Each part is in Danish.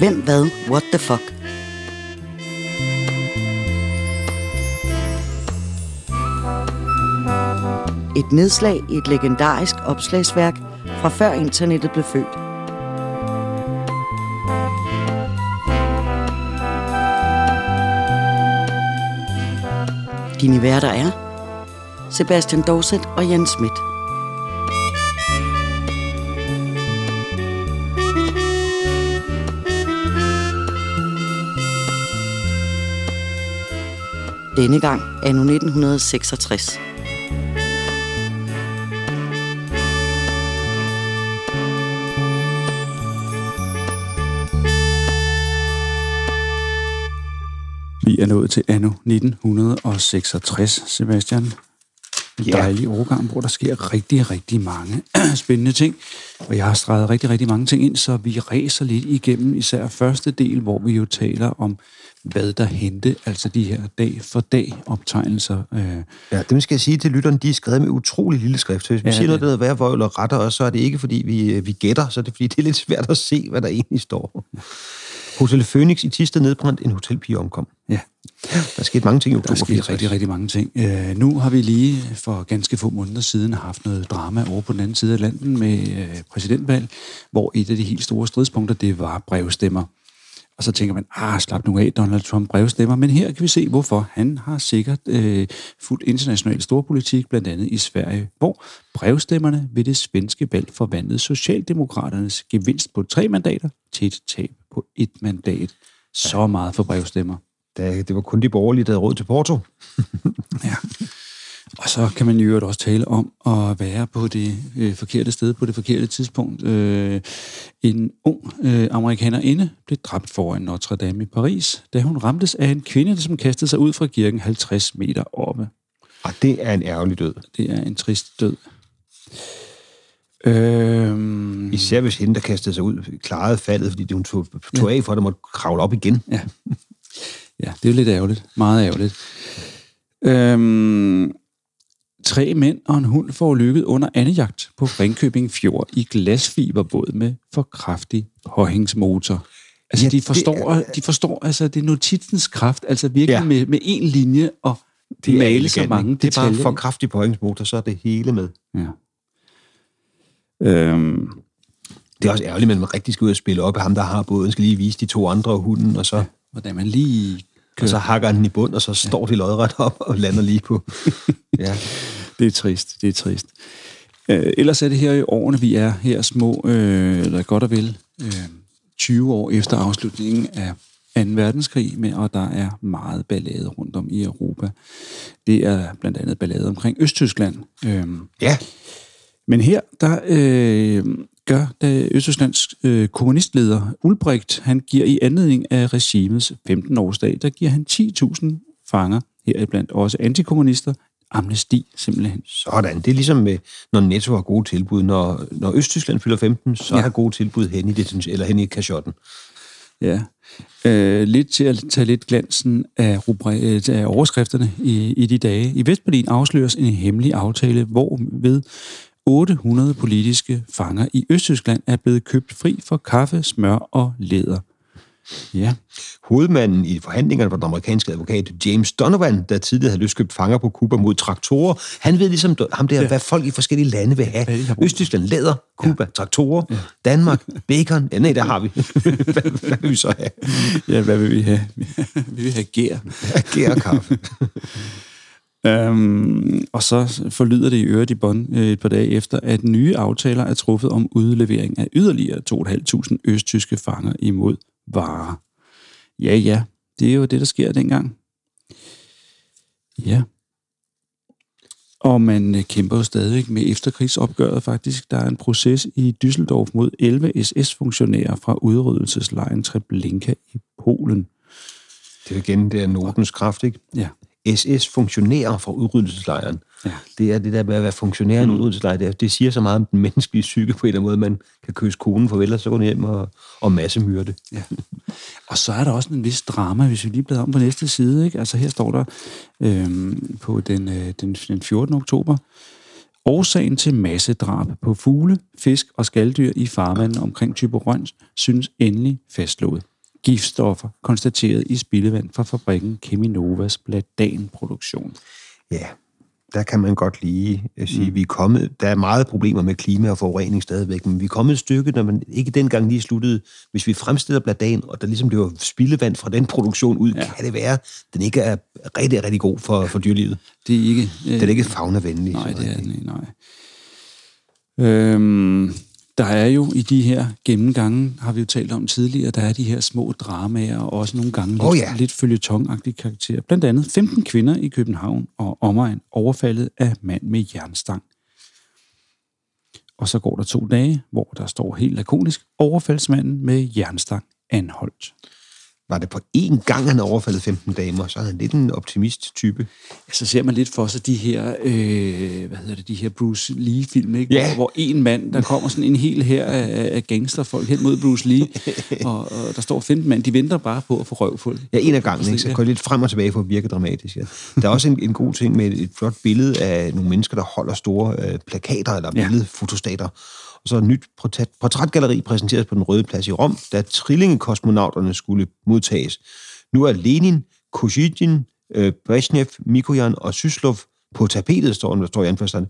Hvem, hvad, what the fuck? Et nedslag i et legendarisk opslagsværk fra før internettet blev født. Dine værter er Sebastian Dorset og Jens Schmidt. Denne gang er nu 1966. Vi er nået til anno 1966, Sebastian. En Ja. dejlig årgang, hvor der sker rigtig, rigtig mange spændende ting. Og jeg har streget rigtig, rigtig mange ting ind, så vi ræser lidt igennem især første del, hvor vi jo taler om, hvad der hente, altså de her dag for dag optegnelser. Øh, Ja, det skal jeg sige til lytterne, de er skrevet med utrolig lille skrift. Så hvis vi Ja, siger noget, det- der hedder værvold og retter os, så er det ikke, fordi vi, øh, vi gætter, så er det, fordi det er lidt svært at se, hvad der egentlig står. Hotel Phoenix i Tisted nedbrændt, en hotelpige omkom. ja, Der skete mange ting i der oktober sker 64. rigtig, rigtig mange ting. Øh, nu har vi lige for ganske få måneder siden haft noget drama over på den anden side af landet med øh, præsidentvalg, hvor et af de helt store stridspunkter, det var brevstemmer. Og så tænker man, ah, slap nu af, Donald Trump brevstemmer. Men her kan vi se, hvorfor. Han har sikkert øh, fuldt international storpolitik, blandt andet i Sverige, hvor brevstemmerne ved det svenske valg forvandlede Socialdemokraternes gevinst på tre mandater til et tab på et mandat. Så meget for brevstemmer. Da, det var kun de borgerlige, der havde råd til Porto. Ja. Og så kan man øvrigt også tale om at være på det øh, forkerte sted på det forkerte tidspunkt. Øh, en ung øh, amerikanerinde blev dræbt foran Notre Dame i Paris, da hun ramtes af en kvinde, som kastede sig ud fra kirken 50 meter oppe. Og det er en ærgerlig død. Det er en trist død. Øh, Især hvis hende, der kastede sig ud, klarede faldet, fordi hun tog, tog af for, at der måtte kravle op igen. Ja. Ja, det er jo lidt ærgerligt. Meget ærgerligt. Øhm, tre mænd og en hund får lykket under andejagt på Ringkøbing Fjord i glasfiberbåd med for kraftig påhængsmotor. Altså, Ja, ja, de det forstår, er- de forstår, altså, det er notitsens kraft, altså virkelig Ja. ja. med, med én linje og Det male så mange ikke? Det er bare detaljer. for kraftig påhængsmotor, så er det hele med. Ja. Øhm, Det er også ærgerligt, at man rigtig skal ud og spille op af ham, der har båden, skal lige vise de to andre og hunden, og så, hvordan man lige og så hakker han den i bund, og så står de lodret op og lander lige på. ja. Det er trist, det er trist. Øh, ellers er det her i årene, vi er her små, øh, eller godt og vel, øh, 20 år efter afslutningen af 2. verdenskrig, med, og der er meget ballade rundt om i Europa. Det er blandt andet ballade omkring Østtyskland. Øh, Ja, men her, der øh, gør da Østtysklands øh, kommunistleder Ulbricht, han giver i anledning af regimets 15-årsdag, der giver han 10.000 fanger, heriblandt også antikommunister, amnesti simpelthen. sådan. Det er ligesom med, når Netto har gode tilbud. Når, når Østtyskland fylder 15, så Ja. har gode tilbud hen i, det, eller hen i kashotten. Ja. Øh, lidt til at tage lidt glansen af, rubri- øh, af overskrifterne i, i de dage. I Vestberlin afsløres en hemmelig aftale, hvor ved 800 politiske fanger i Østtyskland er blevet købt fri for kaffe, smør og læder. Ja, Hovedmanden i forhandlingerne var den amerikanske advokat James Donovan, der tidligere havde løskøbt fanger på Kuba mod traktorer. Han ved ligesom ham der, ja. hvad folk i forskellige lande vil have. Østtyskland, læder, Kuba, ja. traktorer, ja. Danmark, bacon. Ja, nej, der har vi. hvad, hvad vil vi så have? ja hvad vil vi have? vi vil have gær. Gær og kaffe. Øhm, og så forlyder det i øvrigt i Bonn øh, et par dage efter, at nye aftaler er truffet om udlevering af yderligere 2.500 østtyske fanger imod varer. Ja, ja, det er jo det, der sker dengang. Ja. Og man øh, kæmper jo stadig med efterkrigsopgøret faktisk. Der er en proces i Düsseldorf mod 11 SS-funktionærer fra udryddelseslejren Treblinka i Polen. Det er igen, det er notens kraft, ikke? Ja. SS-funktionærer fra udryddelseslejren. Ja. Det er det der med at være funktionær i en udryddelseslejr. Det, det siger så meget om den menneskelige psyke på en eller anden måde. Man kan kysse konen farvel, og så gå ned hjem og, og massemyrde. Ja. Og så er der også en vis drama, hvis vi lige bladrer om på næste side. Ikke? Altså her står der øhm, på den, øh, den, den 14. oktober, Årsagen til massedrab på fugle, fisk og skalddyr i farvandet omkring Typerøn synes endelig fastslået. Giftstoffer konstateret i spildevand fra fabrikken Cheminovas Bladan-produktion. Ja, der kan man godt lige øh, sige, mm. vi er kommet, der er meget problemer med klima og forurening stadigvæk, men vi er kommet et stykke, når man ikke dengang lige sluttede, hvis vi fremstiller bladan, og der ligesom bliver spildevand fra den produktion ud, ja. kan det være, den ikke er rigtig, rigtig god for, for dyrlivet. Det er ikke... Øh, den er ikke fagnavenlig. Nej, det er den ikke, nej. Øhm, der er jo i de her gennemgange, har vi jo talt om tidligere, der er de her små dramaer, og også nogle gange lidt, Oh ja. lidt følgetongagtige karakterer. Blandt andet 15 kvinder i København og omegn overfaldet af mand med jernstang. Og så går der to dage, hvor der står helt lakonisk, overfaldsmanden med jernstang anholdt. Var det på én gang, han overfaldet 15 damer, så er han lidt en optimist-type. Ja, så ser man lidt for sig de her, øh, hvad hedder det, de her Bruce Lee-film, ikke? Ja. Hvor, hvor en mand, der kommer sådan en hel her af, af gangsterfolk hen mod Bruce Lee, og, og der står 15 mand, de venter bare på at få røvfuld. Ja, en af gangen, ikke? så går lidt frem og tilbage for at virke dramatisk. Ja. Der er også en, en god ting med et flot billede af nogle mennesker, der holder store øh, plakater eller Ja. Og så et nyt portræt, portrætgalleri præsenteres på den røde plads i Rom, da trillingekosmonauterne skulle modtages. Nu er Lenin, Kosygin, øh, Brezhnev, Mikoyan og Syslov på tapetet, står der står i anførselen,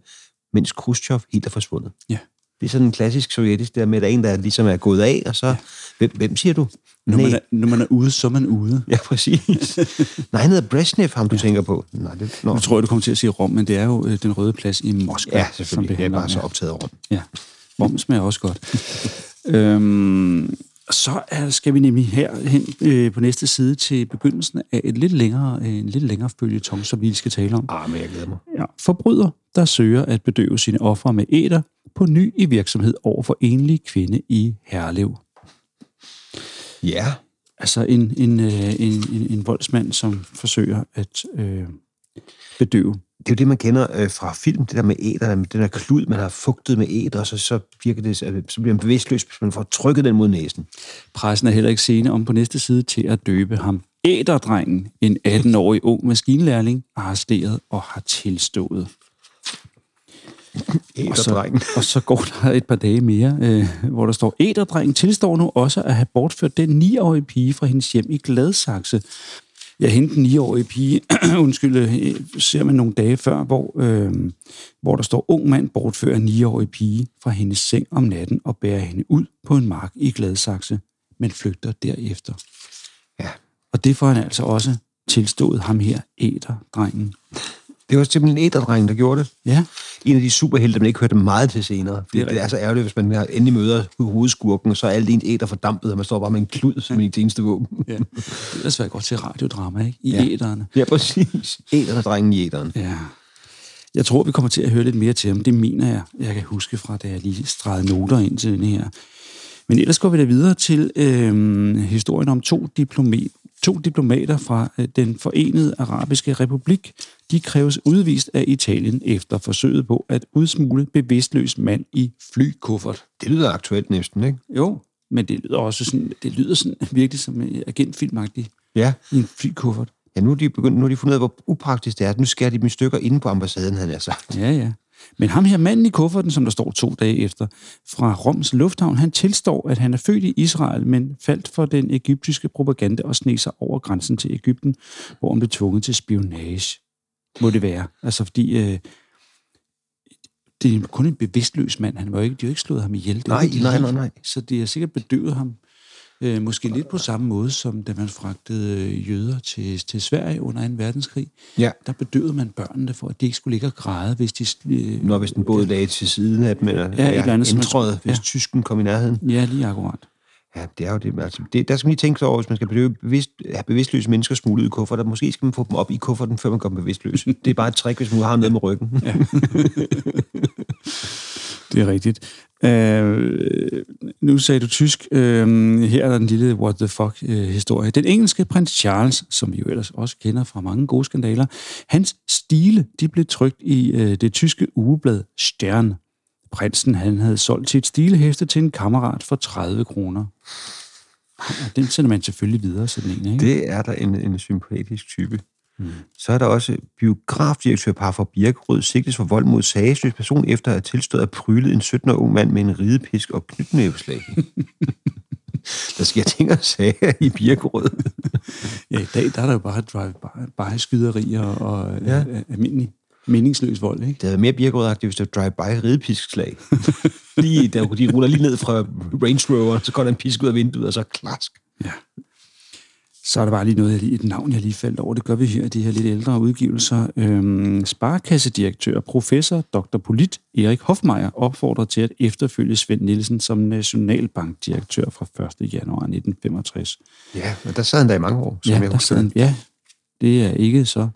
mens Khrushchev helt er forsvundet. Ja. Det er sådan en klassisk sovjetisk der med, at der er en, der ligesom er gået af, og så... Ja. Hvem, hvem siger du? Når man, er, når man er ude, så er man ude. Ja, præcis. Nej, han hedder Brezhnev, ham du ja. tænker på. Nej, det, nå. Nu tror jeg, du kommer til at sige Rom, men det er jo øh, den røde plads i Moskva. Ja, som selvfølgelig. Det er bare om, så optaget Rom. Ja, rom smager også godt. øhm, så er, skal vi nemlig herhen øh, på næste side til begyndelsen af et lidt længere, øh, en lidt længere følgetong, som vi skal tale om. Ah, men jeg glæder mig. Ja, forbryder, der søger at bedøve sine ofre med æder, på ny i virksomhed over for enlig kvinde i Herlev. Ja, Altså en, en, øh, en, en, en voldsmand, som forsøger at øh, bedøve. Det er jo det, man kender øh, fra film, det der med æder, den der klud, man har fugtet med æder, og så, så, virker det, øh, så bliver man bevidstløs, hvis man får trykket den mod næsen. Pressen er heller ikke sene om på næste side til at døbe ham. Æderdrengen, en 18-årig ung maskinlærling, arresteret og har tilstået. Og så, og så går der et par dage mere, øh, hvor der står, Æderdrengen tilstår nu også at have bortført den 9-årige pige fra hendes hjem i Gladsaxe. Ja, hende den 9-årige pige, undskyld, øh, ser man nogle dage før, hvor, øh, hvor der står, ung mand bortfører 9-årig pige fra hendes seng om natten og bærer hende ud på en mark i Gladsaxe, men flygter derefter. Ja. Og det får han altså også tilstået ham her, Æderdrengen. Det var simpelthen æderdrengen, der gjorde det. Ja, En af de superhelte, man ikke hørte meget til senere. Det, Det er så ærgerligt, hvis man endelig møder hovedskurken, og så er alt ens æder fordampet, og man står bare med en klud som en eneste våben. ja. det er være godt til radiodrama, ikke? I Ja. ja. æderne. Ja, præcis. Æderdrengen i æderen. Ja. Jeg tror, vi kommer til at høre lidt mere til ham. Det mener jeg, jeg kan huske fra, da jeg lige stregede noter ind til den her. Men ellers går vi da videre til øh, historien om to, diplome, to diplomater fra øh, den forenede arabiske republik. De kræves udvist af Italien efter forsøget på at udsmule bevidstløs mand i flykuffert. Det lyder aktuelt næsten, ikke? Jo, men det lyder også sådan, det lyder sådan virkelig som en agentfilmagtigt Ja. i en flykuffert. Ja, nu er de begyndt, nu har de fundet ud af, hvor upraktisk det er. Nu skærer de dem i stykker inde på ambassaden, han er sagt. Ja, ja. Men ham her manden i kufferten, som der står to dage efter, fra Roms lufthavn, han tilstår, at han er født i Israel, men faldt for den egyptiske propaganda og sneg sig over grænsen til Ægypten, hvor han blev tvunget til spionage. Må det være. Altså fordi... Øh, det er kun en bevidstløs mand. Han var ikke, de har jo ikke slået ham ihjel. Det Nej, ikke nej, nej, nej. Så det har sikkert bedøvet ham. Øh, måske lidt på samme måde, som da man fragtede øh, jøder til, til Sverige under 2. verdenskrig. Ja. Der bedøvede man børnene for, at de ikke skulle ligge og græde, hvis de... Øh, Når hvis den båd lagde til siden af dem, eller Ja, et eller andet, indtrådet, hvis ja. tysken kom i nærheden. Ja, lige akkurat. Ja, det er jo det. Altså, det der skal man lige tænke sig over, hvis man skal bedøve bevidst, have bevidstløse mennesker smuglet i kufferter. Måske skal man få dem op i kufferten, før man kommer bevidstløs. det er bare et trick, hvis man har noget med ryggen. Ja. Det er rigtigt. Øh, nu sagde du tysk. Øh, her er der en lille what the fuck-historie. Øh, den engelske prins Charles, som vi jo ellers også kender fra mange gode skandaler, hans stile, de blev trykt i øh, det tyske ugeblad Stern. Prinsen, han havde solgt sit stilehæfte til en kammerat for 30 kroner. Og den sender man selvfølgelig videre, sådan en, ikke? Det er der en, en sympatisk type. Mm. Så er der også biografdirektør par for Birkerød sigtes for vold mod sagesløs person efter at have tilstået at pryle en 17-årig ung mand med en ridepisk og knytnæveslag. der sker ting og sager i Birkerød. Ja, i dag der er der jo bare drive-by-skyderier og Ja. ja. almindelig meningsløs vold, ikke? Det havde mere Birkerød-agtigt, hvis det var drive-by ridepiskslag. lige, der, de ruller lige ned fra Range Rover, så går der en pisk ud af vinduet, og så klask. Ja. Så er der bare lige noget, jeg lige, et navn, jeg lige faldt over. Det gør vi her i de her lidt ældre udgivelser. Øhm, sparekassedirektør, professor, dr. Polit Erik Hofmeier opfordrer til at efterfølge Svend Nielsen som nationalbankdirektør fra 1. januar 1965. Ja, men der sad han der i mange år, som Ja, jeg husker. han- ja, det er ikke så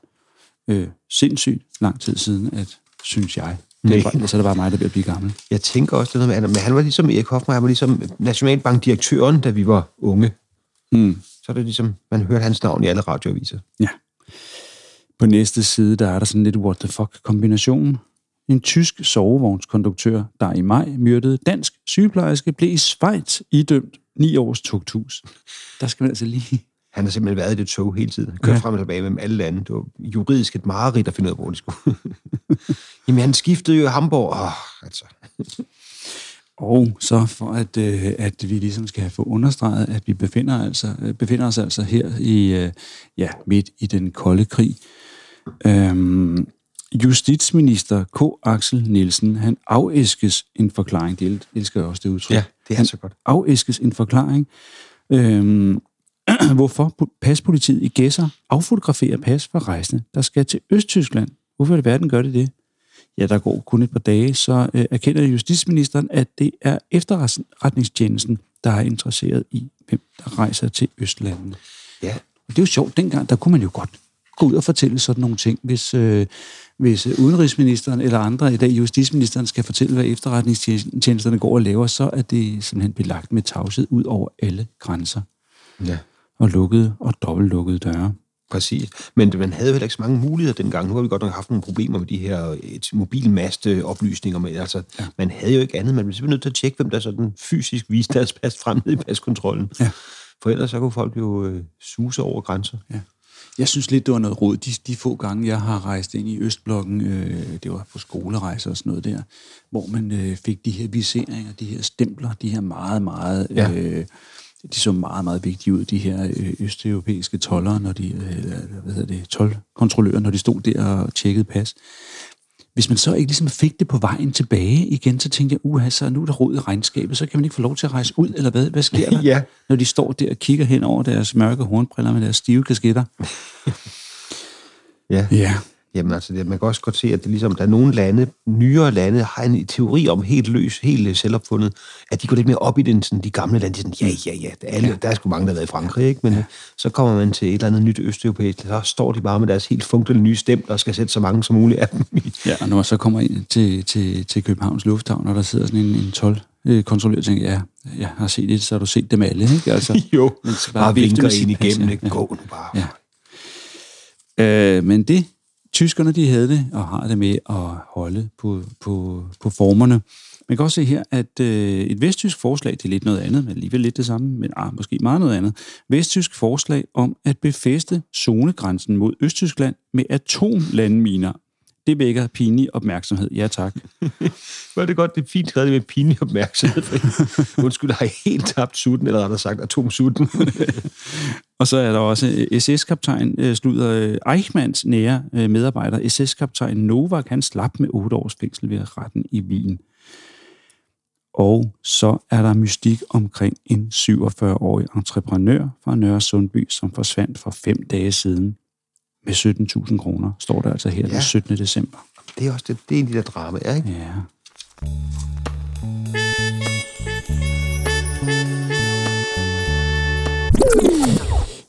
øh, sindssygt lang tid siden, at synes jeg. Det er Nej. bare, så er det bare mig, der bliver blive gammel. Jeg tænker også, er noget med, men han var ligesom Erik Hoffmann, han var ligesom Nationalbankdirektøren, da vi var unge. Mm. Så er det ligesom, man hørte hans navn i alle radioaviser. Ja. På næste side, der er der sådan lidt what the fuck kombination. En tysk sovevognskonduktør, der i maj myrdede dansk sygeplejerske, blev i Schweiz idømt ni års tugthus. Der skal man altså lige... Han har simpelthen været i det tog hele tiden. Han kørte ja. Frem og tilbage mellem alle lande. Det var juridisk et mareridt at finde ud af, hvor de skulle. Jamen, han skiftede jo i Hamburg. Åh, altså. Og så for at, øh, at vi ligesom skal få understreget, at vi befinder, altså, øh, befinder os altså her i øh, ja, midt i den kolde krig. Øhm, justitsminister K. Axel Nielsen, han afæskes en forklaring. Det el- elsker jeg også det udtryk. Ja, det er han så godt. afæskes en forklaring. Øhm, hvorfor paspolitiet i Gæsser affotograferer pas for rejsende, der skal til Østtyskland. Hvorfor i verden gør det det? Ja, der går kun et par dage, så øh, erkender justitsministeren, at det er efterretningstjenesten, der er interesseret i, hvem der rejser til Østlandene. Ja, Og det er jo sjovt, dengang der kunne man jo godt gå ud og fortælle sådan nogle ting, hvis, øh, hvis udenrigsministeren eller andre, i dag justitsministeren, skal fortælle, hvad efterretningstjenesterne går og laver, så er det simpelthen belagt med tavshed ud over alle grænser ja. og lukkede og dobbeltlukkede døre. Præcis. Men man havde heller ikke så mange muligheder dengang. Nu har vi godt nok haft nogle problemer med de her et mobilmaste oplysninger. Men altså, ja. man havde jo ikke andet. Man blev simpelthen nødt til at tjekke, hvem der sådan fysisk viste deres pas frem i paskontrollen. Ja. For ellers så kunne folk jo øh, suse over grænser. Ja. Jeg synes lidt, det var noget råd. De, de få gange, jeg har rejst ind i Østblokken, øh, det var på skolerejser og sådan noget der, hvor man øh, fik de her viseringer, de her stempler, de her meget, meget... Ja. Øh, de så meget, meget vigtige ud, de her øh, østeuropæiske tollere, når de, øh, hvad hedder det, tolkontrollører, når de stod der og tjekkede pas. Hvis man så ikke ligesom fik det på vejen tilbage igen, så tænkte jeg, uha, så nu er der rod i regnskabet, så kan man ikke få lov til at rejse ud, eller hvad? Hvad sker der, Ja. når de står der og kigger hen over deres mørke hornbriller med deres stive kasketter? Ja. Ja, Jamen altså, det, man kan også godt se, at det ligesom, der er nogle lande, nyere lande, har en teori om helt løs, helt øh, selvopfundet, at de går lidt mere op i den, sådan, de gamle lande, de sådan, ja, ja, ja, der er, alle, der er sgu mange, der har været i Frankrig, ikke? Men ja. så kommer man til et eller andet nyt østeuropæisk, så står de bare med deres helt funktionelle nye stempler og skal sætte så mange som muligt af dem i. Ja, og når man så kommer ind til, til, til Københavns Lufthavn, og der sidder sådan en, en 12 kontrollør tænker, ja, jeg har set det, så har du set dem alle, ikke? Altså, Jo, man skal bare vifte vinker ind igennem, ja. ikke? Gå nu bare. Ja. Øh, men det, tyskerne de havde det, og har det med at holde på, på, på formerne. Man kan også se her, at øh, et vesttysk forslag, det er lidt noget andet, men alligevel lidt det samme, men ah, måske meget noget andet. Vesttysk forslag om at befæste zonegrænsen mod Østtyskland med atomlandminer. Det vækker pinlig opmærksomhed. Ja, tak. Hvor er det godt, det er fint skrevet med pinlig opmærksomhed. For undskyld, har jeg helt tabt sutten, eller rettere sagt atomsutten. Og så er der også øh, SS-kaptajn, øh, slutter øh, Eichmanns nære medarbejder, SS-kaptajn Novak, han slap med otte års fængsel ved retten i Wien. Og så er der mystik omkring en 47-årig entreprenør fra Nørre Sundby, som forsvandt for fem dage siden med 17.000 kroner, står der altså her ja. Den 17. december. Det er også det, det er en af de der dramaer, ikke? Ja.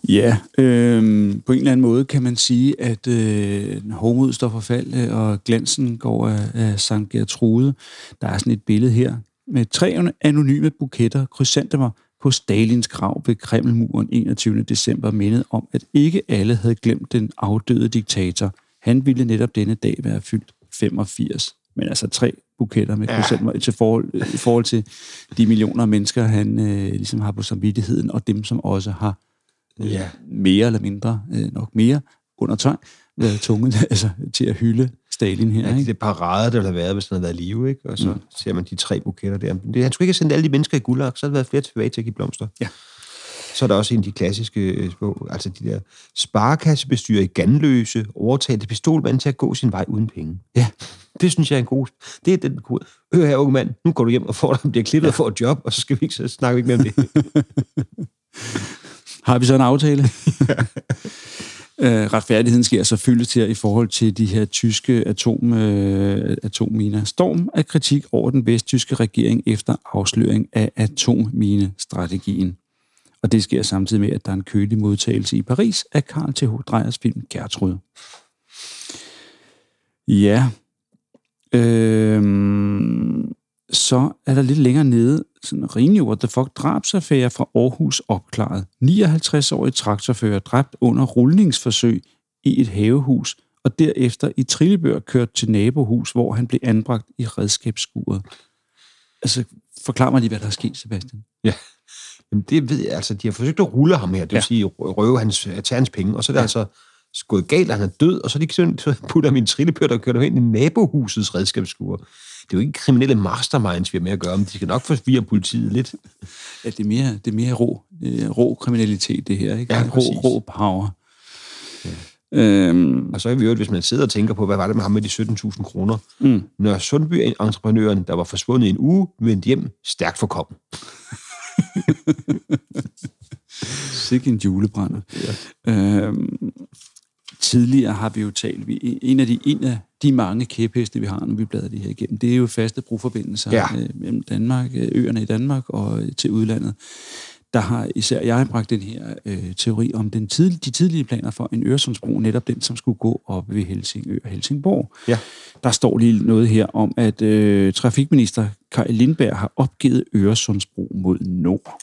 Ja, øh, på en eller anden måde kan man sige, at øh, Hormod står for fald, øh, og glansen går af, af Sankt Gertrude. Der er sådan et billede her med tre anonyme buketter, krysantemmer på Stalins grav ved Kremlmuren 21. december, mindet om, at ikke alle havde glemt den afdøde diktator. Han ville netop denne dag være fyldt 85. Men altså tre buketter med Ja. krysantemmer til forhold, i forhold til de millioner af mennesker, han øh, ligesom har på samvittigheden, og dem, som også har Ja. mere eller mindre, øh, nok mere, under tvang, været tvunget altså, til at hylde Stalin her. Ja, de ikke? der parader, der ville have været, hvis han havde været i live, ikke? Og så mm. ser man de tre buketter der. Det, han skulle ikke have sendt alle de mennesker i gulag, så havde der været flere tilbage til at give blomster. Ja. Så er der også en af de klassiske øh, små, altså de der sparekassebestyrer i Ganløse, overtalte pistolmanden til at gå sin vej uden penge. Ja. Det synes jeg er en god... Det er den gode... Hør her, unge mand, nu går du hjem og får dig, bliver klippet ja. og får et job, og så skal vi ikke, så snakker vi ikke mere om det. Har vi så en aftale? øh, retfærdigheden sker så fyldes her i forhold til de her tyske atom, øh, atomminer. Storm af kritik over den vesttyske regering efter afsløring af atomminestrategien. Og det sker samtidig med, at der er en kølig modtagelse i Paris af Karl T.H. Dreyers film Gertrud. Ja. Øhm, så er der lidt længere nede, sådan rimelig what the fuck, drabsaffære fra Aarhus opklaret. 59-årig traktorfører dræbt under rulningsforsøg i et havehus, og derefter i Trillebør kørt til nabohus, hvor han blev anbragt i redskabsskuret. Altså, forklar mig lige, hvad der er sket, Sebastian. Ja. Jamen det ved jeg, altså, de har forsøgt at rulle ham her, det vil Ja. sige røve hans, tage hans penge, og så er det ja. altså gået galt, at han er død, og så er de så putter min trillebør, der kører ind i nabohusets redskabsskur. Det er jo ikke kriminelle masterminds, vi har med at gøre, men de skal nok forvirre politiet lidt. Ja, det er mere, det er mere rå, øh, rå kriminalitet, det her. Ikke? Ja, rå, rå power. Ja. Øhm, Og så er vi jo, hvis man sidder og tænker på, hvad var det med ham med de 17.000 kroner? mm. Når Sundby, entreprenøren, der var forsvundet i en uge, vendte hjem stærkt for koppen. Sikke en julebrand. Ja. Øhm, tidligere har vi jo talt, vi, en, af de, en af de mange kæpheste, vi har, når vi bladrer det her igennem, det er jo faste broforbindelser Ja. øh, mellem Danmark, øh, øerne i Danmark og øh, til udlandet. Der har især jeg bragt den her øh, teori om den tid, de tidlige planer for en Øresundsbro, netop den, som skulle gå op ved Helsingør og Helsingborg. Ja. Der står lige noget her om, at øh, trafikminister Kai Lindberg har opgivet Øresundsbro mod nord.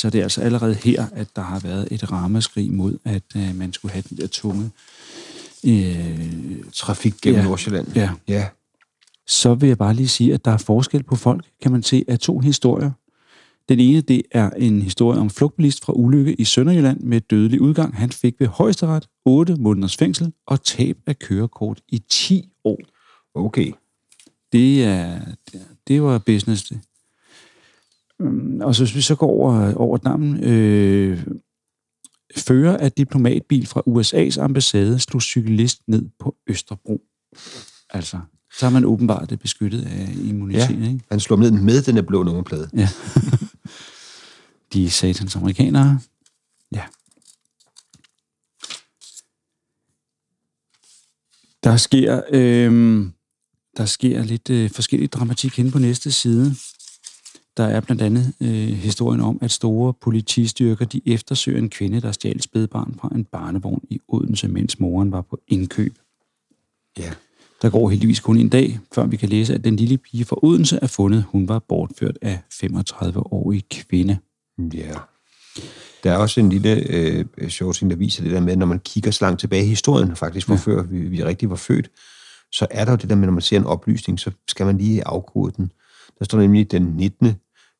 Så det er altså allerede her, at der har været et ramaskrig mod, at øh, man skulle have den der tunge. Øh, Trafik gennem Ja. Nordsjælland. ja. ja. Så vil jeg bare lige sige, at der er forskel på folk, kan man se, af to historier. Den ene, det er en historie om flugtbilist fra ulykke i Sønderjylland med dødelig udgang. Han fik ved højesteret 8 måneders fængsel og tab af kørekort i 10 år. Okay. Det, er, det- det var business, det. Øhm, Og så hvis vi så går over, over dammen, øh, fører af diplomatbil fra USA's ambassade slog cyklist ned på Østerbro. Altså, så er man åbenbart det beskyttet af immunitet, Ja. ikke? Han ham ned med den blå nummerplade. Ja. De satans amerikanere. Ja. Der sker, øh, der sker lidt øh, forskellig dramatik hen på næste side. Der er blandt andet øh, historien om, at store politistyrker de eftersøger en kvinde, der stjal spædbarn fra en barnevogn i Odense, mens moren var på indkøb. Ja. Der går heldigvis kun en dag, før vi kan læse, at den lille pige fra Odense er fundet. Hun var bortført af 35-årig kvinde. Ja. Der er også en lille øh, sjov ting, der viser det der med, når man kigger så langt tilbage i historien, faktisk, hvor ja. før vi, vi rigtig var født, så er der jo det der med, når man ser en oplysning, så skal man lige afkode den. Der står nemlig den 19.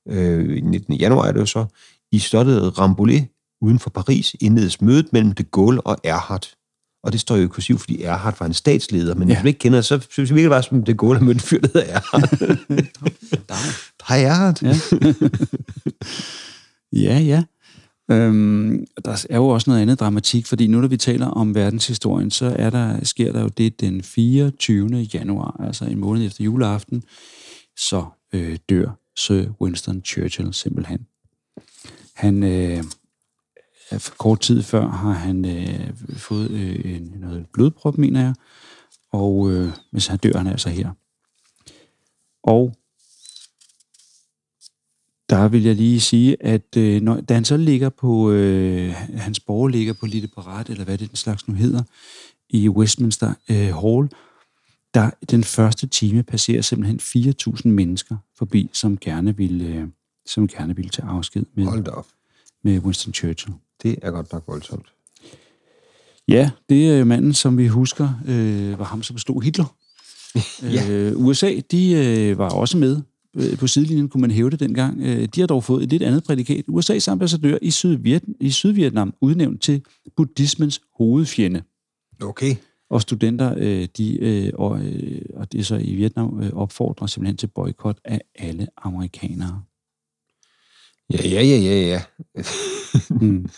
Øh, 19. januar er det jo så, i slottet Rambouillet uden for Paris indledes mødet mellem de Gaulle og Erhardt. Og det står jo kursiv, fordi Erhardt var en statsleder, men ja. Hvis vi ikke kender, så synes vi virkelig bare, som de Gaulle har mødt en fyr, der hedder Erhardt. Hej Erhardt. Ja. ja, ja. Øhm, der er jo også noget andet dramatik, fordi nu når vi taler om verdenshistorien, så er der, sker der jo det den 24. januar, altså en måned efter juleaften, så øh, dør Sir Winston Churchill simpelthen. Han, øh, for kort tid før har han øh, fået øh, en, noget blodprop, mener jeg, og øh, hvis han dør han altså her. Og der vil jeg lige sige, at øh, når, da han så ligger på, øh, hans borger ligger på Lille Parat, eller hvad det den slags nu hedder, i Westminster øh, Hall, der den første time passerer simpelthen 4.000 mennesker forbi, som gerne ville, øh, som gerne ville tage afsked med, Hold op. med Winston Churchill. Det er godt nok voldsomt. Ja, det er jo manden, som vi husker, øh, var ham, som slog Hitler. Ja. øh, USA, de øh, var også med øh, på sidelinjen, kunne man hæve det dengang. Øh, de har dog fået et lidt andet prædikat. USA's ambassadør i, Sydviet, i Sydvietnam udnævnt til buddhismens hovedfjende. Okay. Og studenter, øh, de, øh, og, øh, og det er så i Vietnam, øh, opfordrer simpelthen til boykot af alle amerikanere. Ja, ja, ja, ja, ja. Mm.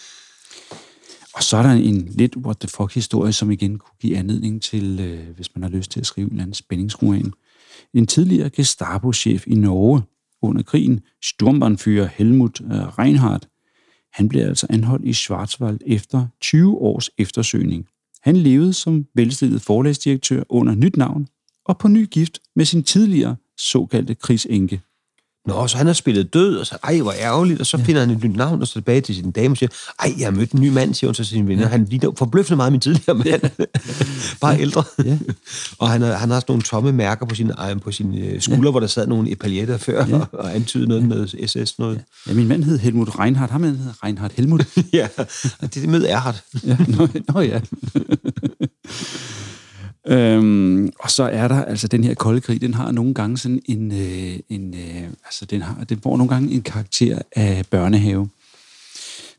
Og så er der en lidt what the fuck historie, som igen kunne give anledning til, øh, hvis man har lyst til at skrive en eller anden spændingsroman. En tidligere Gestapo-chef i Norge under krigen, Sturmbannführer Helmut øh, Reinhardt, han blev altså anholdt i Schwarzwald efter 20 års eftersøgning. Han levede som velstillet forlagsdirektør under nyt navn og på ny gift med sin tidligere såkaldte krigsenke. Nå, så han har spillet død, og så, ej, hvor ærgerligt, og så ja. finder han et nyt navn, og så tilbage til sin dame og siger, ej, jeg har mødt en ny mand, siger hun til sine venner. Ja. Han ligner forbløffende meget min tidligere mand. Bare ældre. Ja. og han har, han har også nogle tomme mærker på sine, på sine øh, skuldre, ja. hvor der sad nogle epaljetter før, ja. og, og antydede noget med SS. Noget. Ja, min mand hed Helmut Reinhardt, ham hed Reinhardt Helmut. ja, det, det mød Erhardt. ja, nå, nå ja. Øhm, og så er der altså den her kolde krig, den har nogle gange sådan en, øh, en øh, altså den har, den får nogle gange en karakter af børnehave.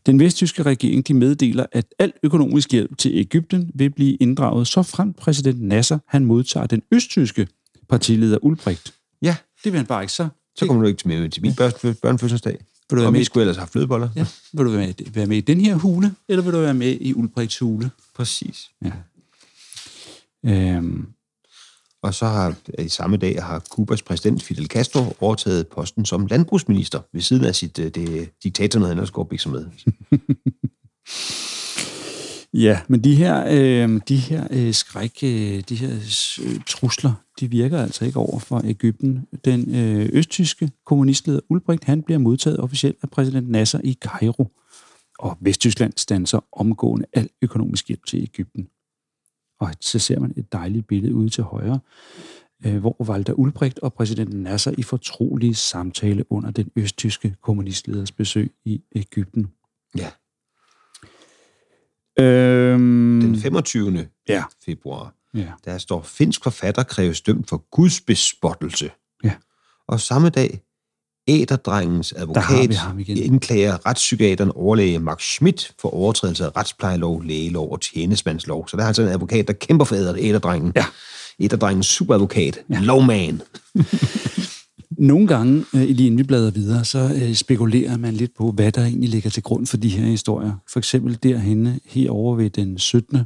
Den vesttyske regering, de meddeler, at al økonomisk hjælp til Ægypten vil blive inddraget, så frem præsident Nasser, han modtager den østtyske partileder Ulbricht. Ja. Det vil han bare ikke så. Så kommer du ikke med til min børn, børnefødselsdag. Vil du være Og med vi i- skulle ellers have flødeboller. Ja. Vil du være med, være med i den her hule, eller vil du være med i Ulbrichts hule? Præcis. Ja. Øhm, Og så har i samme dag har Kubas præsident Fidel Castro overtaget posten som landbrugsminister ved siden af sit øh, det, diktator, han også så med. Ja, men de her, øh, de her øh, skræk, øh, de her øh, trusler, de virker altså ikke over for Ægypten. Den øh, østtyske kommunistleder Ulbricht, han bliver modtaget officielt af præsident Nasser i Kairo. Og Vesttyskland standser omgående al økonomisk hjælp til Ægypten. Og så ser man et dejligt billede ude til højre, øh, hvor Walter Ulbricht og præsident Nasser i fortrolige samtale under den østtyske kommunistleders besøg i Ægypten. Ja. Øhm, Den 25. Ja. februar, ja. der står finsk forfatter kræves dømt for gudsbespottelse. Ja. Og samme dag, æderdrengens advokat indklager retspsykiateren overlæge Max Schmidt for overtrædelse af retsplejelov, lægelov og tjenestemandslov. Så der er altså en advokat, der kæmper for æder- æderdrengen. Ja. Æderdrengens superadvokat. Ja. Lovman. Nogle gange, øh, lige inden vi bladrer videre, så øh, spekulerer man lidt på, hvad der egentlig ligger til grund for de her historier. For eksempel derhenne, herovre ved den 17.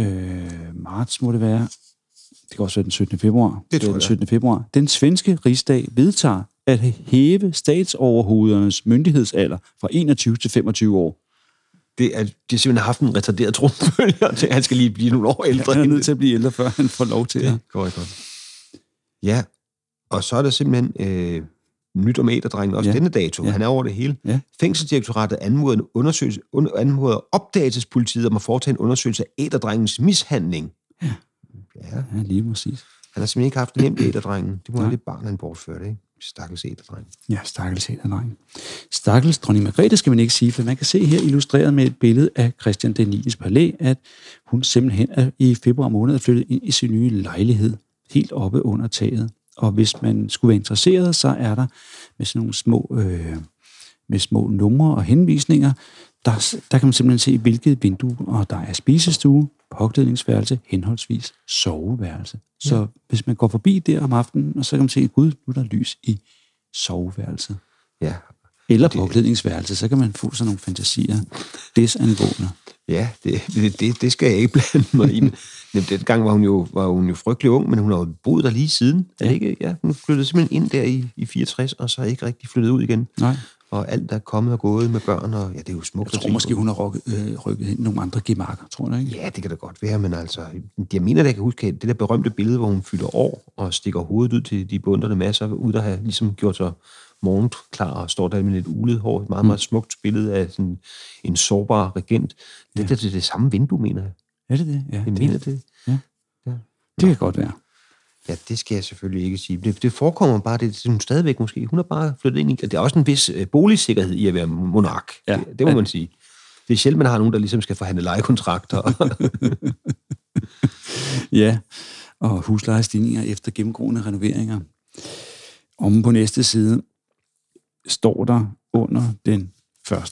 Øh, marts, må det være. Det kan også være den 17. februar. Det tror er den jeg. 17. februar. Den svenske rigsdag vedtager at hæve statsoverhovederne myndighedsalder fra 21 til 25 år. Det er, de har simpelthen haft en retarderet tronfølger han skal lige blive nogle år ældre. Han er nødt til at blive ældre, før han får lov til. Det går ikke godt. Ja, og så er der simpelthen øh, nyt om æderdrengen, også Ja. ja. denne dato. Ja. Ja. Han er over det hele. Ja. Fængselsdirektoratet anmoder, en undersøgelse, un, anmoder opdagelsespolitiet om at foretage en undersøgelse af æderdrengens mishandling. Ja. Ja, Ja, lige præcis. han har simpelthen ikke haft det nemt, æderdrengen. Det må Nej. være det barn, han bortførte, ikke? Stakkels æderdreng. Ja, stakkels helt. Stakkels dronning Margrethe skal man ikke sige, for man kan se her illustreret med et billede af Christian den 9. palæ, at hun simpelthen er i februar måned flyttet ind i sin nye lejlighed, helt oppe under taget. Og hvis man skulle være interesseret, så er der med sådan nogle små, øh, med små numre og henvisninger, der, der kan man simpelthen se, hvilket vindue, og der er spisestue, påklædningsværelse, henholdsvis soveværelse. Så ja. hvis man går forbi der om aftenen, og så kan man se, gud, nu er der lys i soveværelset. Ja, Eller påklædningsværelse, så kan man få sådan nogle fantasier desangående. ja det, det, det, det skal jeg ikke blande mig i. Men den gang var hun, jo, var hun jo frygtelig ung, men hun har jo boet der lige siden. Ja. Er det ikke? Ja, hun flyttede simpelthen ind der i, i 64, og så er ikke rigtig flyttet ud igen. Nej, Og alt, der er kommet og gået med børn, og ja, det er jo smukt. jeg tror måske, hun har rykket, øh, rykket nogle andre gemakker, tror jeg ikke? Ja, det kan da godt være, men altså, jeg mener, at jeg kan huske det der berømte billede, hvor hun fylder år og stikker hovedet ud til de bunderne masser, ud der har ligesom gjort sig morgenklar og står der med lidt ulet hår. Et meget, meget smukt billede af sådan en sårbar regent. Det er det, det samme vindue, mener jeg. Er det det? Ja, Jeg det, mener det. det kan godt være. Ja, det skal jeg selvfølgelig ikke sige. Det, det forekommer bare, det er hun stadigvæk måske. Hun har bare flyttet ind i... Der er også en vis øh, boligsikkerhed i at være monark. Ja. Det, det må Ja. man sige. Det er sjældent, man har nogen, der ligesom skal forhandle lejekontrakter. Ja, og huslejestigninger efter gennemgående renoveringer. Om på næste side står der under den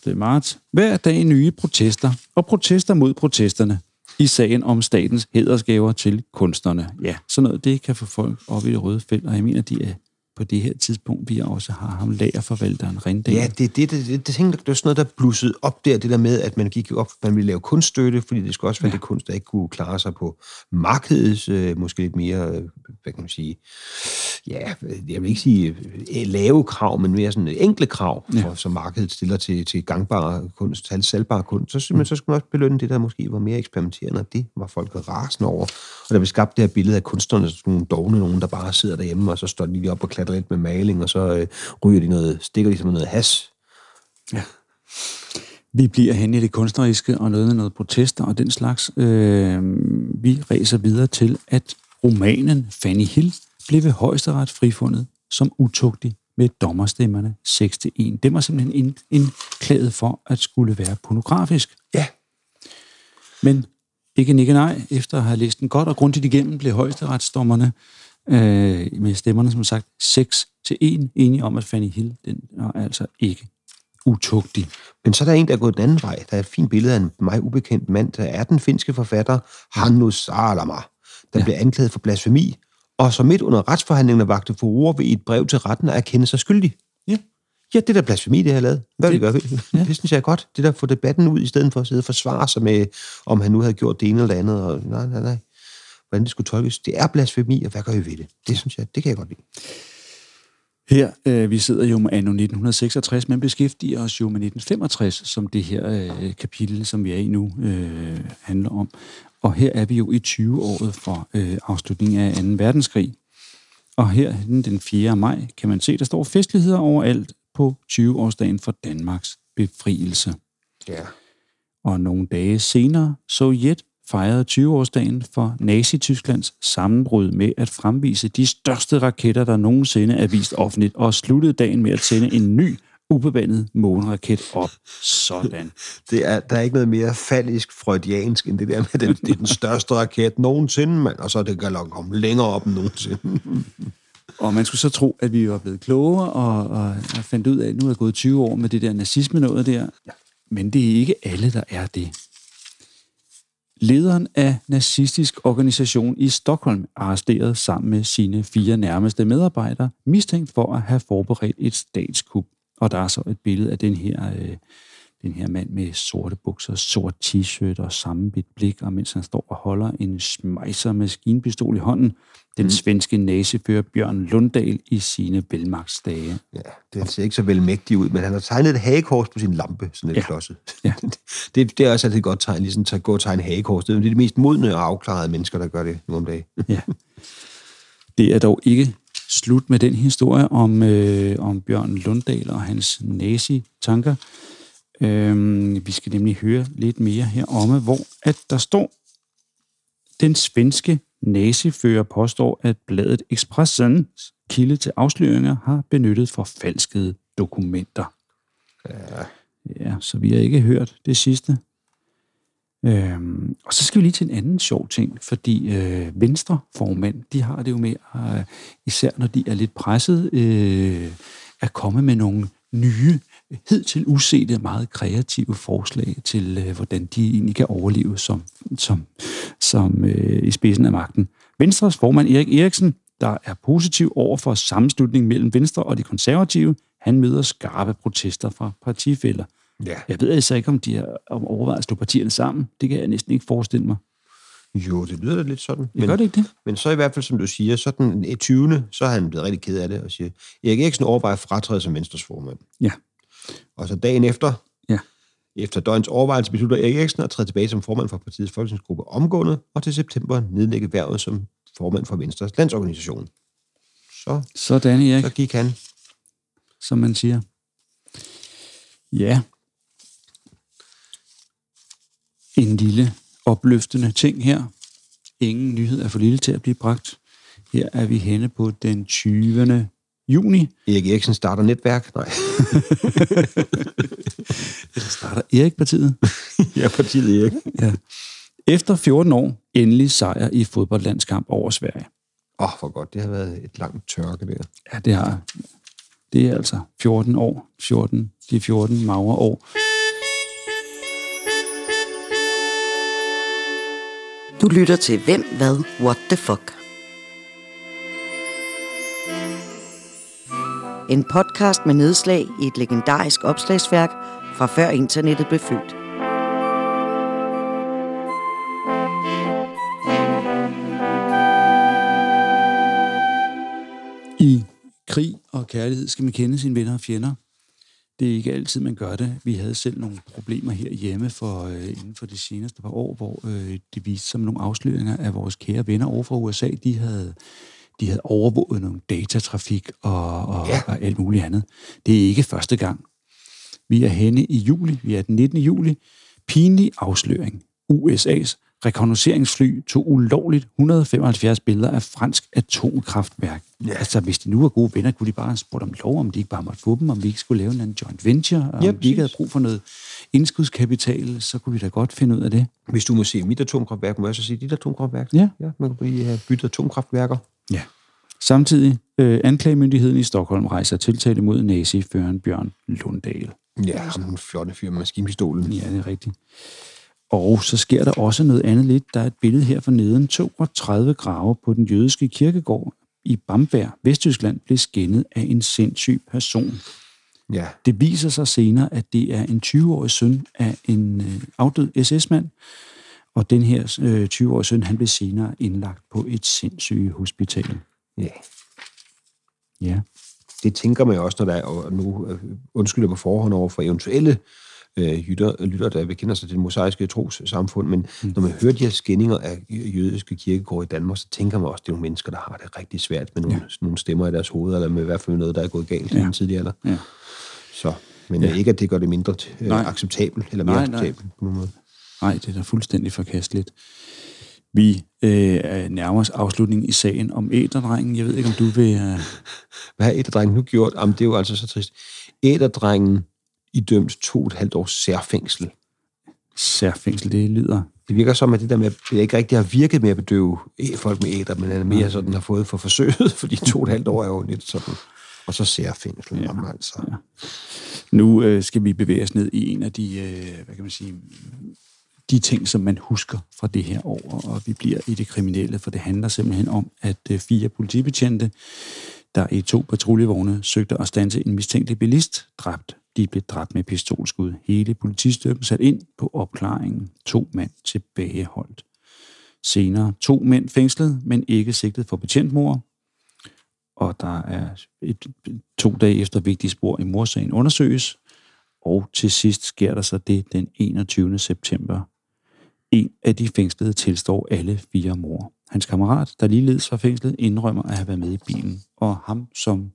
1. marts, hver dag nye protester og protester mod protesterne. I sagen om statens hedersgaver til kunstnerne. Ja, sådan noget, det kan få folk op i det røde felt, og jeg mener, de er på det her tidspunkt, vi også har ham lagerforvalteren Rindal. Ja, det, det, det, det, det, tænkte, det var sådan noget, der blussede op der, det der med, at man gik op, man ville lave kunststøtte, fordi det skulle også være ja. det kunst, der ikke kunne klare sig på markedets, øh, måske lidt mere, øh, hvad kan man sige, ja, jeg vil ikke sige øh, lave krav, men mere sådan enkle krav, ja. for, som markedet stiller til, til gangbare kunst, til salgbare kunst. Så, men så skulle man også belønne det, der måske var mere eksperimenterende, og det var folk rasende over. Og der blev skabt det her billede af kunstnerne, sådan nogle dogne nogen, der bare sidder derhjemme, og så står de lige op og klatrer lidt med maling, og så øh, ryger de noget, stikker de som noget has. Ja. Vi bliver hen i det kunstneriske og noget med noget protester og den slags. Øh, vi ræser videre til, at romanen Fanny Hill blev ved højesteret frifundet som utugtig med dommerstemmerne 6 til 1. Det var simpelthen indklædet for at skulle være pornografisk. Ja. Men ikke nikke nej. Efter at have læst den godt og grundigt igennem, blev højesteretsdommerne øh, med stemmerne, som sagt, 6 til 1 enige om, at Fanny Hill, den er altså ikke utugtig. Men så er der en, der er gået den anden vej. Der er et fint billede af en mig ubekendt mand, der er den finske forfatter Hannu Salama, der ja. blev anklaget for blasfemi, og så midt under retsforhandlingerne vagte ord ved et brev til retten at erkende sig skyldig. Ja. Ja, det der blasfemi, det har lavet. Hvad det, vil det gøre? Ja. Det synes jeg er godt. Det der få debatten ud, i stedet for at sidde og forsvare sig med, om han nu havde gjort det ene eller det andet. Og, nej, nej, nej. Hvordan det skulle tolkes. Det er blasfemi, og hvad gør I ved det? Det synes jeg, det kan jeg godt lide. Her, øh, vi sidder jo med anno 1966, men beskæftiger os jo med 1965, som det her øh, kapitel, som vi er i nu, øh, handler om. Og her er vi jo i 20-året for øh, afslutningen af 2. verdenskrig. Og her den 4. maj kan man se, der står festligheder overalt på 20-årsdagen for Danmarks befrielse. Ja. Og nogle dage senere, Sovjet fejrede 20-årsdagen for Nazi-Tysklands sammenbrud med at fremvise de største raketter, der nogensinde er vist offentligt, og sluttede dagen med at sende en ny ubevandet måneraket op. Sådan. Det er, der er ikke noget mere faldisk freudiansk end det der med, den, det er den største raket nogensinde, mand, og så er det kan komme længere op end nogensinde. Og man skulle så tro, at vi var blevet klogere og, og, og fandt ud af, at nu er der gået 20 år med det der nazisme noget der. Ja. Men det er ikke alle, der er det. Lederen af nazistisk organisation i Stockholm arresteret sammen med sine fire nærmeste medarbejdere, mistænkt for at have forberedt et statskup. Og der er så et billede af den her, øh, den her mand med sorte bukser, sort t-shirt og sammenbidt blik, og mens han står og holder en smejser maskinpistol i hånden, den mm. svenske nazifører Bjørn Lundahl i sine velmagtsdage. Ja, det ser ikke så velmægtigt ud, men han har tegnet et hagekors på sin lampe, sådan et ja. klodset. Ja. det, det er også altid et godt tegn, ligesom at gå og tegne hagekors. Det er de mest modne og afklarede mennesker, der gør det nu om dagen. ja. Det er dog ikke slut med den historie om, øh, om Bjørn Lundahl og hans nazi-tanker. Øh, vi skal nemlig høre lidt mere her om, hvor at der står, den svenske nazifører påstår, at bladet Expressens kilde til afsløringer har benyttet forfalskede dokumenter. Ja. Ja, så vi har ikke hørt det sidste. Øhm, og så skal vi lige til en anden sjov ting, fordi øh, venstreformænd, de har det jo med, øh, især når de er lidt presset, øh, at komme med nogle nye, hidtil usete, meget kreative forslag til, øh, hvordan de egentlig kan overleve som, som, som øh, i spidsen af magten. Venstres formand Erik Eriksen, der er positiv over for sammenslutningen mellem Venstre og de konservative, han møder skarpe protester fra partifælder. Ja. Jeg ved altså ikke, om de har overvejet at slå partierne sammen. Det kan jeg næsten ikke forestille mig. Jo, det lyder da lidt sådan. Men, gør det ikke det? Men så i hvert fald, som du siger, så den 20. så er han blevet rigtig ked af det og siger, Erik Eriksen overvejer fratræde som Venstres formand. Ja. Og så dagen efter, ja. efter døgns overvejelse, beslutter Erik Eriksen at træde tilbage som formand for partiets folketingsgruppe omgående, og til september nedlægge værvet som formand for Venstres landsorganisation. Så, Sådan, Erik. så gik han. Som man siger. Ja, en lille opløftende ting her. Ingen nyhed er for lille til at blive bragt. Her er vi henne på den 20. juni. Erik Eriksen starter netværk? Nej. Eller starter Erik-partiet? ja, partiet Erik. ja. Efter 14 år, endelig sejr i fodboldlandskamp over Sverige. Åh, oh, hvor godt. Det har været et langt tørke der. Ja, det har Det er altså 14 år. 14, de 14 magre år. Du lytter til Hvem, Hvad, What the Fuck. En podcast med nedslag i et legendarisk opslagsværk fra før internettet blev født. I krig og kærlighed skal man kende sine venner og fjender. Det er ikke altid, man gør det. Vi havde selv nogle problemer herhjemme for, øh, inden for de seneste par år, hvor øh, det viste sig nogle afsløringer af vores kære venner over fra USA. De havde, de havde overvåget nogle datatrafik og, og, ja. og alt muligt andet. Det er ikke første gang. Vi er henne i juli. Vi er den 19. juli. Pinlig afsløring. USA's rekognosceringsfly tog ulovligt 175 billeder af fransk atomkraftværk. Ja. Altså, hvis de nu var gode venner, kunne de bare have spurgt om lov, om de ikke bare måtte få dem, om vi ikke skulle lave en joint venture, og Ja, om de ikke havde brug for noget indskudskapital, så kunne vi da godt finde ud af det. Hvis du må se mit atomkraftværk, må jeg så sige dit atomkraftværk? Ja. ja man kan blive have byttet atomkraftværker. Ja. Samtidig øh, anklagemyndigheden i Stockholm rejser tiltale mod naziføreren Bjørn Lundahl. Ja, ham den flotte fyr med maskinpistolen. Ja, det er rigtigt. Og så sker der også noget andet lidt. Der er et billede her for neden. 32 grave på den jødiske kirkegård i Bamberg, Vesttyskland, blev skændet af en sindssyg person. Ja, Det viser sig senere, at det er en 20-årig søn af en øh, afdød SS-mand, og den her øh, 20-årige søn, han blev senere indlagt på et sindssyge hospital. ja. Ja, Det tænker man jo også, når der er, og nu øh, undskylder på forhånd over for eventuelle øh, lytter, lytter, der bekender sig til det mosaiske trossamfund, men mm. når man hører de her skændinger af jødiske kirkegård i Danmark, så tænker man også, at det er nogle mennesker, der har det rigtig svært med nogle, ja. nogle stemmer i deres hoveder, eller med i hvert fald noget, der er gået galt ja. i en tidlig alder. ja. Så, men ja. ikke, at det gør det mindre øh, acceptabelt, eller mere Nej, nej. acceptabelt på nogen måde. Nej, det er da fuldstændig forkasteligt. Vi øh, er nærmer os afslutningen i sagen om æderdrengen. Jeg ved ikke, om du vil... Øh... Hvad har æderdrengen nu gjort? Jamen, det er jo altså så trist. Æderdrengen idømt to og et halvt års særfængsel. Særfængsel, det lyder... Det virker som, at det der med, at det ikke rigtig har virket med at bedøve folk med æder, men er mere sådan har fået for forsøget, fordi to og et halvt år er jo lidt sådan. Og så særfængsel. Ja. Altså. Ja. Nu øh, skal vi bevæge os ned i en af de, øh, hvad kan man sige, de ting, som man husker fra det her år, og vi bliver i det kriminelle, for det handler simpelthen om, at øh, fire politibetjente, der i to patruljevogne søgte at stanse en mistænkelig bilist, dræbt. De blev dræbt med pistolskud. Hele politistyrken sat ind på opklaringen. To mænd tilbageholdt. Senere to mænd fængslet, men ikke sigtet for betjentmord. Og der er et, to dage efter vigtige spor i morsagen undersøges. Og til sidst sker der så det den 21. september. En af de fængslede tilstår alle fire mor. Hans kammerat, der ligeledes var fængslet, indrømmer at have været med i bilen. Og ham, som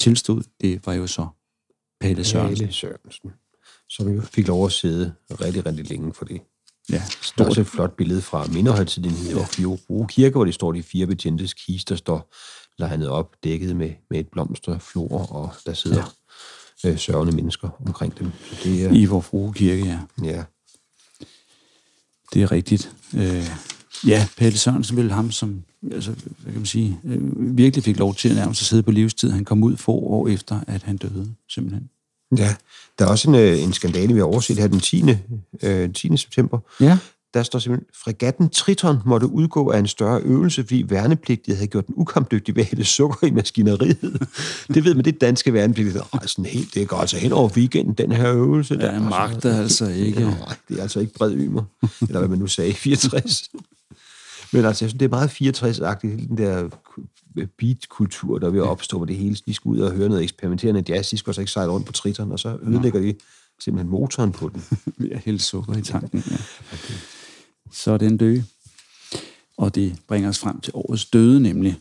tilstod, det var jo så Palle Sørensen. Palle Sørensen. Som jo fik lov at sidde rigtig, rigtig længe for det. Ja, Der er stort. også et flot billede fra Minderhøjtiden i Fjordbro Kirke, hvor det står de fire betjentes kiste, der står legnet op, dækket med, med et blomsterflor, og der sidder ja. øh, sørgende mennesker omkring dem. Så det er, I vor frue kirke, ja. ja, Det er rigtigt. Øh, ja, Palle Sørensen ville ham, som altså, hvad kan man sige, øh, virkelig fik lov til at nærmest at sidde på livstid. Han kom ud få år efter, at han døde, simpelthen. Ja, der er også en, øh, en skandale, vi har overset her den 10. Øh, 10. september. Ja. Der står simpelthen, fregatten Triton måtte udgå af en større øvelse, fordi værnepligtige havde gjort den ukampdygtig ved at hælde sukker i maskineriet. det ved man, det danske værnepligtige. Ej, sådan helt, det går altså hen over weekenden, den her øvelse. Der, Ja, magter altså ikke. Nej, det er altså ikke bred ymer. Eller hvad man nu sagde, 64. Men altså, jeg synes, det er meget 64-agtigt, hele den der beat-kultur, der er ved at opstå, hvor det hele, de skal ud og høre noget eksperimenterende jazz, de skal også ikke sejle rundt på Triton, og så ødelægger de simpelthen motoren på den. ved at hælde sukker i tanken. Ja. Så er den døde. Og det bringer os frem til årets døde, nemlig.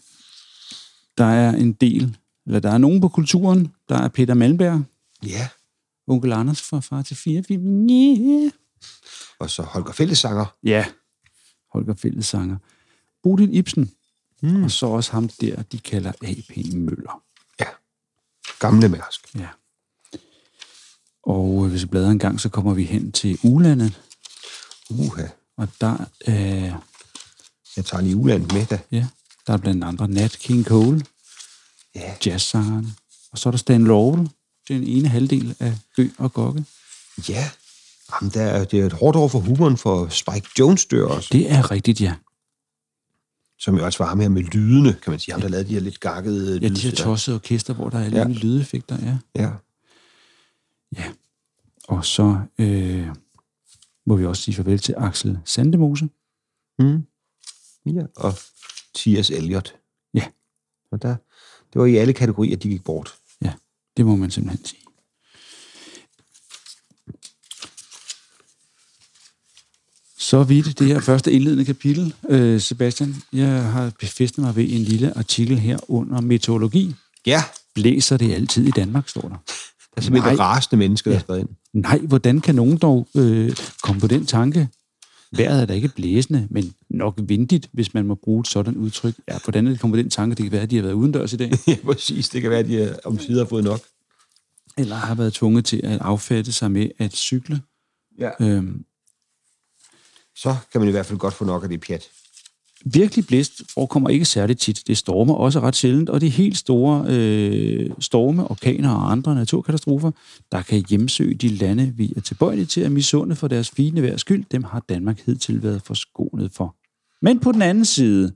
Der er en del, eller der er nogen på kulturen. Der er Peter Malmberg, Ja, onkel Anders fra Far til Fire. Yeah. og så Holger Fællesanger. Ja, Holger Fællesanger. Bodil Ibsen. Mm. Og så også ham der, de kalder A.P. Møller. Ja, gamle Mærsk. Ja. Og øh, hvis vi bladrer en gang, så kommer vi hen til Ulandet. Uha. Og der er, Jeg tager lige ulandet med, da. ja, der er blandt andre Nat King Cole, Ja, jazzsangeren. Og så er der Stan Laurel, den ene halvdel af Ø og Gokke. ja. Jamen, der er, det er et hårdt år for humoren, for Spike Jones dør også, Det er rigtigt, ja. som jo altså var ham her med lydene, kan man sige. Ham, der lavede de her lidt gakkede Ja, de her tossede orkester, hvor der er Ja. ja. lydeffekter, ja. Ja. Ja. Og så øh, må vi også sige farvel til Axel Sandemose. Mm. ja. Og T.S. Eliot. Ja. Og der, det var i alle kategorier, de gik bort. Ja, det må man simpelthen sige. Så vidt det her første indledende kapitel, øh, Sebastian. Jeg har befæstet mig ved en lille artikel her under meteorologi. Ja, Blæser det altid i Danmark, står der. Der er simpelthen et Nej. rasende menneske, der er skrevet ind. Nej, hvordan kan nogen dog øh, komme på den tanke? Vejret er da ikke blæsende, men nok vindigt, hvis man må bruge et sådan udtryk. Ja, hvordan er det kommet på den tanke? Det kan være, at de har været udendørs i dag, ja, præcis. Det kan være, at de øh, om sider har fået nok. eller har været tvunget til at affatte sig med at cykle. Ja. Øhm, Så kan man i hvert fald godt få nok af det pjat virkelig blæst forekommer ikke særligt tit. Det stormer også ret sjældent, og de helt store øh, storme, orkaner og andre naturkatastrofer, der kan hjemsøge de lande, vi er tilbøjelige til at misunde for deres fine vejrs skyld, dem har Danmark hidtil været forskånet for. Men på den anden side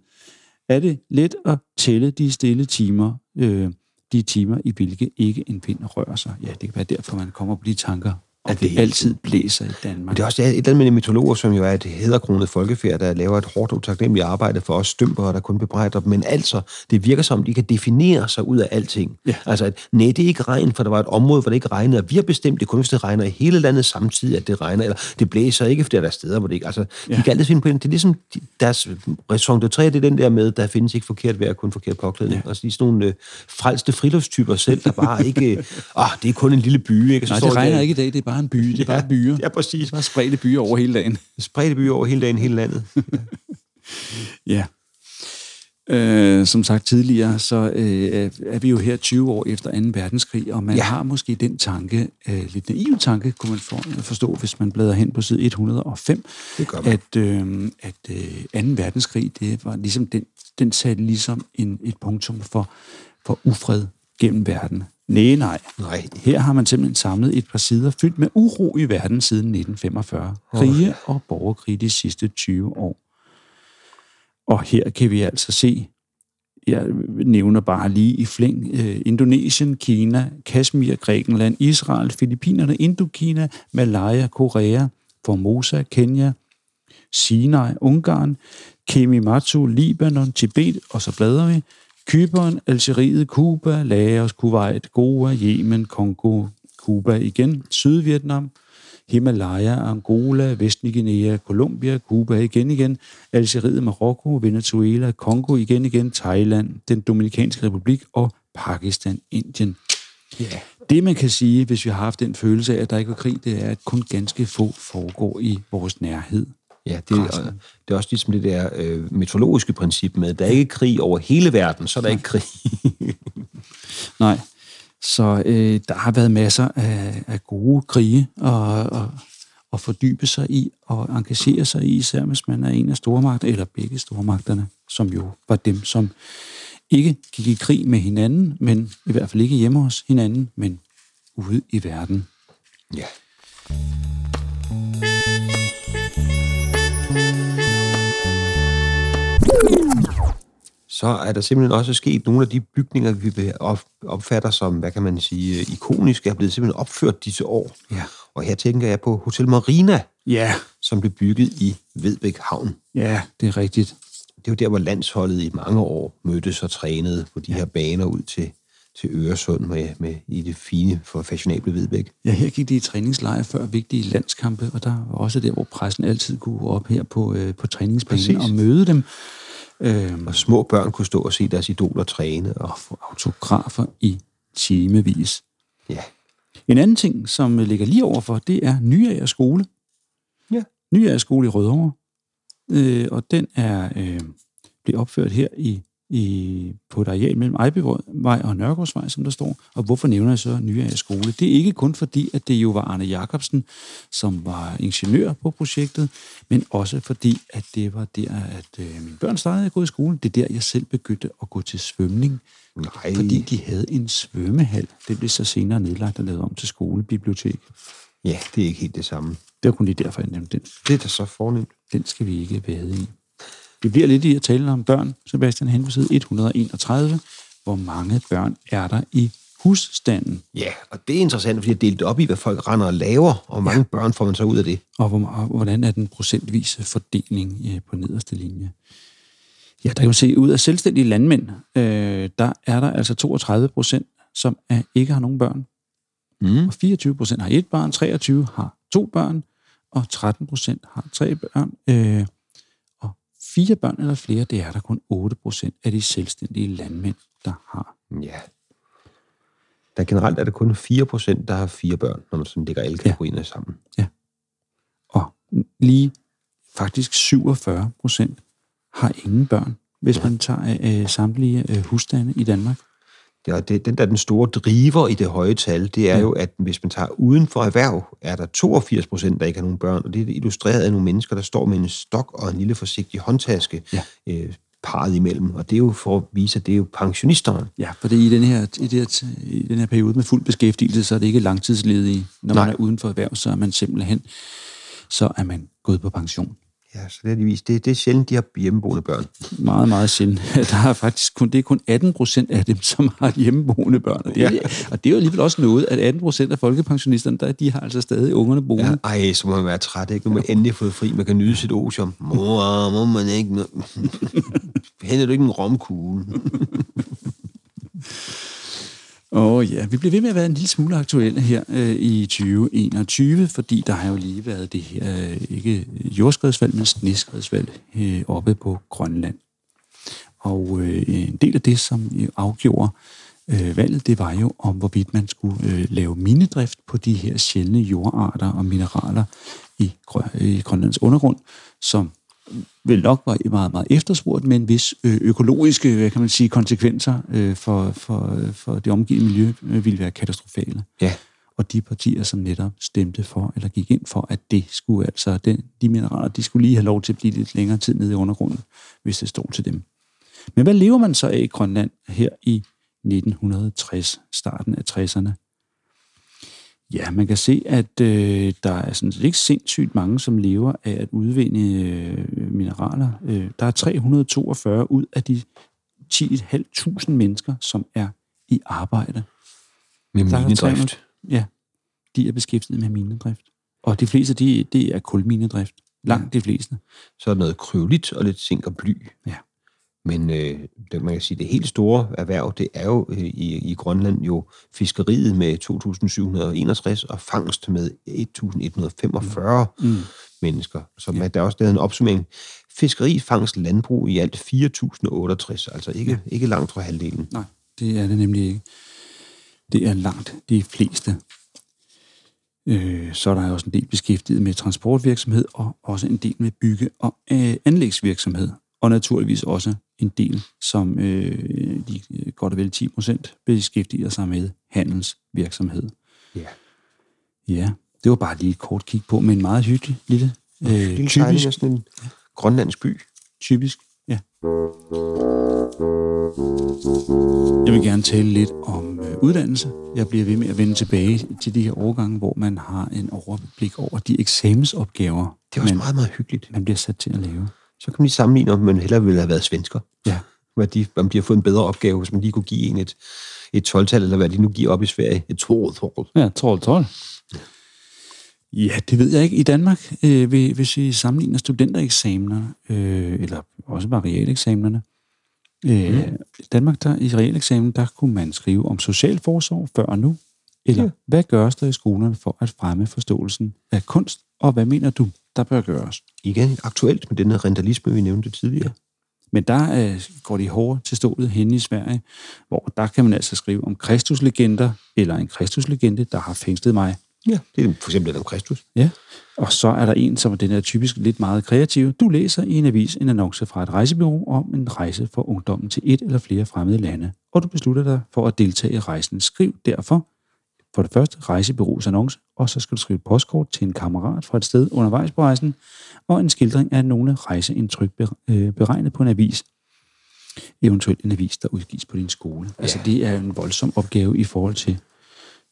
er det let at tælle de stille timer, øh, de timer, i hvilke ikke en pind rører sig. Ja, det kan være derfor, man kommer på de tanker, Ja, det det altid blæser i Danmark. Det er også et eller andet med de meteorologer, som jo er et hæderkronet folkefærd, der laver et hårdt utaknemmeligt arbejde for os stømpere, der kun bebrejder dem. Men altså, det virker som, de kan definere sig ud af alting. Ja. Altså, at, nej, det er ikke regn, for der var et område, hvor det ikke regnede, og vi har bestemt, det kun, hvis det regner i hele landet samtidig, at det regner, eller det blæser ikke, fordi der er steder, hvor det ikke... Altså, ja. de kan altid finde på det. Det er ligesom de, deres raison de tre, det er den der med, der findes ikke forkert vejr, kun forkert påklædning. Ja. Altså, de er sådan nogle øh, frelste friluftstyper selv, der bare ikke... Åh, det er kun en lille by, ikke? Og så Nej, det de regner der- ikke i dag, det er bare en by. Det er bare byer. Ja, præcis. Bare spredte byer over hele dagen. Spredte byer over hele dagen, hele landet. Ja. Øh, som sagt tidligere, så øh, er vi jo her 20 år efter 2. verdenskrig, og man Ja. ja. har måske den tanke, øh, lidt naiv tanke, kunne man for, forstå, hvis man bladrer hen på side 105, Det gør man. at, øh, at øh, 2. verdenskrig, det var ligesom den, den satte ligesom en, et punktum for, for ufred gennem verden. Nej, nej. Nej. Her har man simpelthen samlet et par sider fyldt med uro i verden siden 1945. Krige og borgerkrig de sidste 20 år. Og her kan vi altså se, jeg nævner bare lige i flæng, øh, Indonesien, Kina, Kashmir, Grækenland, Israel, Filippinerne, Indokina, Malaya, Korea, Formosa, Kenya, Sinai, Ungarn, Kemimatsu, Libanon, Tibet, og så bladrer vi. Kypern, Algeriet, Cuba, Laos, Kuwait, Goa, Yemen, Kongo, Cuba igen, Sydvietnam, Himalaya, Angola, Vestlig Guinea, Colombia, Cuba igen igen, Algeriet, Marokko, Venezuela, Kongo igen igen, Thailand, den Dominikanske Republik og Pakistan, Indien. Ja. Det man kan sige, hvis vi har haft den følelse af, at der ikke var krig, det er, at kun ganske få foregår i vores nærhed. Ja, det, er, Resten. det er også ligesom det der øh, meteorologiske princip med, at der er ikke krig over hele verden, så er der ikke krig. Nej. Så øh, der har været masser af, af gode krige og, og, og fordybe sig i og engagere sig i, især hvis man er en af stormagterne, eller begge stormagterne, som jo var dem, som ikke gik i krig med hinanden, men i hvert fald ikke hjemme hos hinanden, men ude i verden. ja. Så er der simpelthen også sket nogle af de bygninger, vi opfatter som, hvad kan man sige, ikoniske, er blevet simpelthen opført disse år. Ja. Og her tænker jeg på Hotel Marina, Ja, som blev bygget i Vedbæk Havn. ja, det er rigtigt. Det er jo der, hvor landsholdet i mange år mødtes og trænede på de her baner ud til, til Øresund med, med, i det fine for fashionable Vedbæk. Ja, her gik de i træningslejre før vigtige landskampe, og der var også der, hvor pressen altid kunne op her på, øh, på træningsbanen Præcis. og møde dem. Øhm, Og små børn kunne stå og se deres idoler træne. Og, og få autografer i timevis. ja. En anden ting, som ligger lige overfor, det er Nyager skole. Ja. Nyager skole i Rødovre. Øh, og den er øh, blevet opført her i, i, på et areal mellem Ejbyvej og Nørregårdsvej, som der står. Og hvorfor nævner jeg så Nyager skole? Det er ikke kun fordi, at det jo var Arne Jacobsen, som var ingeniør på projektet, men også fordi, at det var der, at øh, mine børn startede at gå i skole. Det er der, jeg selv begyndte at gå til svømning. Nej. Fordi de havde en svømmehal. Det blev så senere nedlagt og lavet om til skolebibliotek. Ja, det er ikke helt det samme. Det var kun lige derfor, jeg nævnte den. Det er da så fornemt. Den skal vi ikke vade i. Vi bliver lidt i at tale om børn, Sebastian, hen på side 131. Hvor mange børn er der i husstanden? Ja, og det er interessant, fordi jeg har delt op i, hvad folk render og laver, og hvor mange ja. børn får man så ud af det. Og, hvor, og hvordan er den procentvise fordeling øh, på nederste linje? Ja, der kan man se, ud af selvstændige landmænd, øh, der er der altså 32 procent, som er, ikke har nogen børn. Mm. Og 24 procent har et barn, 23 har to børn, og 13 procent har tre børn. Øh, fire børn eller flere, det er der kun 8 procent af de selvstændige landmænd, der har. Ja. Der generelt er det kun 4 procent, der har fire børn, når man sådan lægger alle kategorierne ja. sammen. Og lige faktisk 47 procent har ingen børn, hvis man tager øh, samtlige øh, husstande i Danmark. Ja, det, den der er den store driver i det høje tal, det er Ja. jo, at hvis man tager uden for erhverv, er der 82 procent, der ikke har nogen børn, og det er illustreret af nogle mennesker, der står med en stok og en lille forsigtig håndtaske Ja. øh, parret imellem. Og det er jo for at vise, at det er jo pensionisterne. Ja, for det i den her, i, det her, i den her periode med fuld beskæftigelse, så er det ikke langtidsledige. Når Nej. man er uden for erhverv, så er man simpelthen så er man gået på pension. Ja, så det vist. Det, det er sjældent, de har hjemmeboende børn. Meget, meget sjældent. Der er faktisk kun, det er kun 18 procent af dem, som har hjemmeboende børn. Og det, er, og det er jo alligevel også noget, at 18 procent af folkepensionisterne, der, de har altså stadig ungerne boende. Ja, ej, så må man være træt, ikke? Nu har man endelig fået fri, man kan nyde sit otium. Mor, må man ikke... Henter du ikke en romkugle? Åh oh, ja, vi bliver ved med at være en lille smule aktuelle her øh, i 2021, fordi der har jo lige været det her, øh, ikke jordskredsvalg, men sneskredsvalg øh, oppe på Grønland. Og øh, en del af det, som afgjorde øh, valget, det var jo om, hvorvidt man skulle øh, lave minedrift på de her sjældne jordarter og mineraler i, Grø- i Grønlands undergrund, som vel nok var meget, meget efterspurgt, men hvis øh, økologiske kan man sige, konsekvenser øh, for, for, for det omgivende miljø øh, ville være katastrofale. Ja. Og de partier, som netop stemte for, eller gik ind for, at det skulle altså, den, de mineraler, de skulle lige have lov til at blive lidt længere tid nede i undergrunden, hvis det stod til dem. Men hvad lever man så af i Grønland her i 1960, starten af 60'erne? Ja, man kan se, at øh, der er sådan set ikke sindssygt mange, som lever af at udvinde øh, mineraler. Øh, der er 342 ud af de 10.500 mennesker, som er i arbejde. Med minedrift. 300 Ja, de er beskæftiget med minedrift. Og de fleste, de, det er kulminedrift. Langt de fleste. Så er der noget kryolit og lidt zink og bly. Ja. Men øh, det, man kan sige, det helt store erhverv, det er jo øh, i, i Grønland jo fiskeriet med 2.761 og fangst med 1.145 Mm. mennesker. Så man, der er også lavet en opsummering. Fiskeri, fangst, landbrug i alt 4.068, altså ikke, ikke langt fra halvdelen. Nej, det er det nemlig ikke. Det er langt de fleste. Øh, så er der også en del beskæftiget med transportvirksomhed, og også en del med bygge- og øh, anlægsvirksomhed. Og naturligvis også en del, som øh, de øh, godt og vel 10 procent beskæftiger sig med handelsvirksomhed. Ja. Ja, det var bare lige et kort kig på, med en meget hyggelig lille, øh, Lille typisk, sådan en grønlandsk by. typisk, ja. Jeg vil gerne tale lidt om øh, uddannelse. Jeg bliver ved med at vende tilbage til de her overgange, hvor man har en overblik over de eksamensopgaver, Det er også man, meget, meget hyggeligt. man bliver sat til at lave. Så kan man lige sammenligne, om man hellere ville have været svensker. Ja, Hvad de, om de har fået en bedre opgave, hvis man lige kunne give en et, et 12-tal, eller hvad de nu giver op i Sverige. Et 12 ja 12 12. Ja, det ved jeg ikke. I Danmark, øh, hvis- vi sammenligner studentereksamener, øh, eller også bare realeksamenerne, øh, Mm. i Danmark, der, i realeksamen, der kunne man skrive om socialforsorg før og nu, eller Ja. hvad gøres der i skolerne for at fremme forståelsen af kunst, og hvad mener du, der bør gøres? Igen aktuelt med den her rentalisme, vi nævnte tidligere. Men der øh, går de hårdt til stålet henne i Sverige, hvor der kan man altså skrive om kristuslegender, eller en kristuslegende, der har fængslet mig. Ja. Det er for eksempel om Kristus. Ja, og så er der en, som er den er typisk lidt meget kreativ. Du læser i en avis en annonce fra et rejsebureau om en rejse for ungdommen til et eller flere fremmede lande, og du beslutter dig for at deltage i rejsen. Skriv derfor for det første rejsebureaus annonce, og så skal du skrive et postkort til en kammerat fra et sted undervejs på rejsen, og en skildring af nogle rejseindtryk øh, beregnet på en avis. Eventuelt en avis, der udgives på din skole. Ja. Altså det er en voldsom opgave i forhold til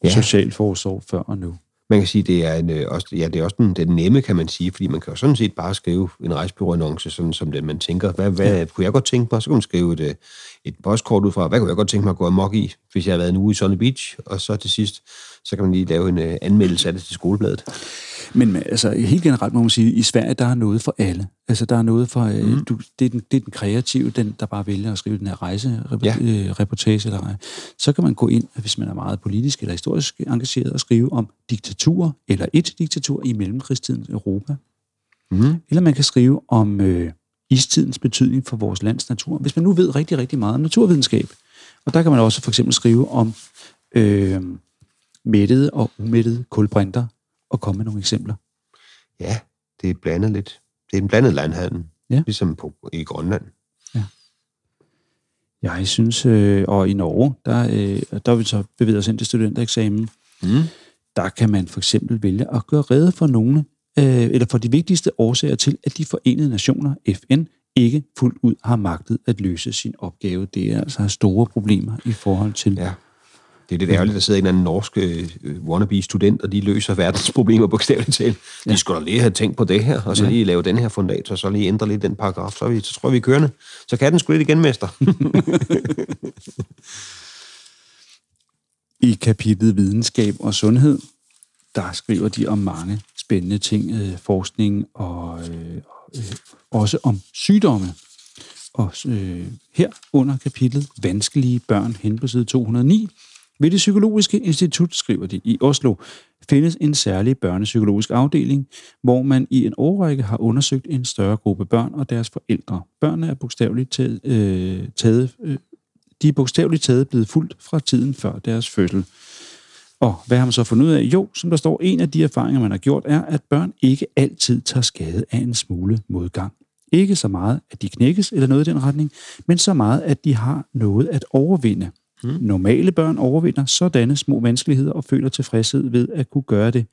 ja. socialforsorg før og nu. Man kan sige, det er, en, øh, også, ja, det er også den, den nemme, kan man sige, fordi man kan jo sådan set bare skrive en rejsebureau-annonce, sådan som den, man tænker, hvad, hvad ja. kunne jeg godt tænke mig? Så kan man skrive et, øh, et postkort ud fra, hvad kunne jeg godt tænke mig at gå amok i, hvis jeg har været en uge i Sunny Beach, og så til sidst, så kan man lige lave en uh, anmeldelse af det til skolebladet. Men altså, helt generelt må man sige, at i Sverige, der er noget for alle. Altså, der er noget for... Mm. Du, det, er den, det er den kreative, den, der bare vælger at skrive den her rejsereportage. Ja. Eller, så kan man gå ind, hvis man er meget politisk eller historisk engageret, og skrive om diktatur, eller et diktatur i mellemkrigstidens Europa. Mm. Eller man kan skrive om øh, istidens betydning for vores lands natur. Hvis man nu ved rigtig, rigtig meget om naturvidenskab, og der kan man også for eksempel skrive om øh, mættede og umættede kulbrinter, og komme med nogle eksempler. Ja, det er blandet lidt. Det er en blandet landhandel, ja. ligesom på, i Grønland. Ja. Jeg synes, øh, og i Norge, der, øh, der vil vi så bevæge os ind til studentereksamen. Mm. Der kan man for eksempel vælge at gøre redde for nogle, øh, eller for de vigtigste årsager til, at de forenede nationer, FN, ikke fuldt ud har magtet at løse sin opgave. Det er altså store problemer i forhold til ja det er lidt ærgerligt, der sidder en eller anden norsk øh, wannabe-student, og de løser verdens problemer bogstaveligt talt. Ja. De skulle da lige have tænkt på det her, og så lige lave den her fundat, og så lige ændre lidt den paragraf, så, vi, så tror vi, vi er kørende. Så kan den sgu lidt igen, mester. I kapitlet Videnskab og Sundhed, der skriver de om mange spændende ting, øh, forskning og øh, øh, også om sygdomme. Og øh, her under kapitlet Vanskelige børn hen på side 209, ved det Psykologiske Institut, skriver de i Oslo, findes en særlig børnepsykologisk afdeling, hvor man i en årrække har undersøgt en større gruppe børn og deres forældre. Børnene er bogstaveligt taget, øh, taget øh, de er bogstaveligt taget blevet fuldt fra tiden før deres fødsel. Og hvad har man så fundet ud af? Jo, som der står, en af de erfaringer, man har gjort, er, at børn ikke altid tager skade af en smule modgang. Ikke så meget, at de knækkes eller noget i den retning, men så meget, at de har noget at overvinde. Mm. Normale børn overvinder sådanne små vanskeligheder og føler tilfredshed ved at kunne gøre det.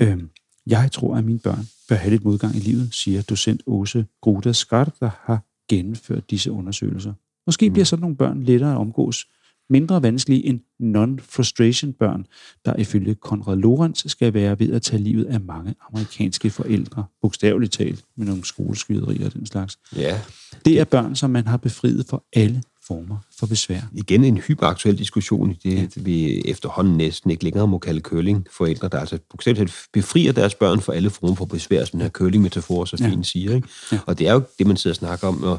Øhm, jeg tror, at mine børn bør have lidt modgang i livet, siger docent Åse Gruda Skart, der har gennemført disse undersøgelser. Måske mm. bliver sådan nogle børn lettere at omgås, mindre vanskelige end non-frustration børn, der ifølge Konrad Lorenz skal være ved at tage livet af mange amerikanske forældre, bogstaveligt talt, med nogle skoleskyderier og den slags. Ja. Det er børn, som man har befriet for alle former for besvær. Igen en hyperaktuel diskussion i det, ja. vi efterhånden næsten ikke længere må kalde curling forældre, der altså bogstaveligt befrier deres børn for alle former for besvær, som den her curling-metafor så fint ja. siger. Ikke? Ja. Og det er jo det, man sidder og snakker om, og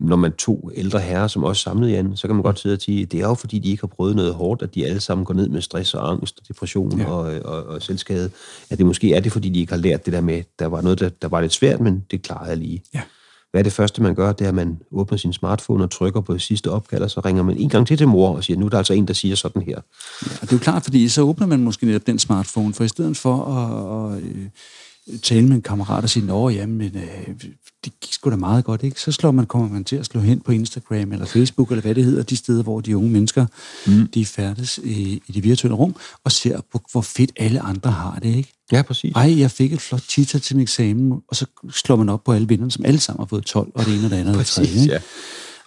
når man to ældre herrer, som også samlede igen, så kan man godt sidde og sige, det er jo fordi, de ikke har prøvet noget hårdt, at de alle sammen går ned med stress og angst og depression ja. og, og, og selvskade. At det måske er det, fordi de ikke har lært det der med, der var noget, der, der var lidt svært, men det klarede jeg lige. Ja. Hvad er det første, man gør? Det er, at man åbner sin smartphone og trykker på sidste opkald, og så ringer man en gang til til mor og siger, nu er der altså en, der siger sådan her. Ja, det er jo klart, fordi så åbner man måske netop den smartphone, for i stedet for at, at øh, tale med en kammerat og sige, nå, jamen, øh, det gik sgu da meget godt, ikke? Så slår man, kommer man til at slå hen på Instagram eller Facebook, eller hvad det hedder, de steder, hvor de unge mennesker, mm. de færdes i, i det virtuelle rum, og ser på, hvor fedt alle andre har det, ikke? Ja, præcis. Ej, jeg fik et flot tita til min eksamen, og så slår man op på alle vinderne, som alle sammen har fået 12, og det ene og det andet og det tredje? Ja.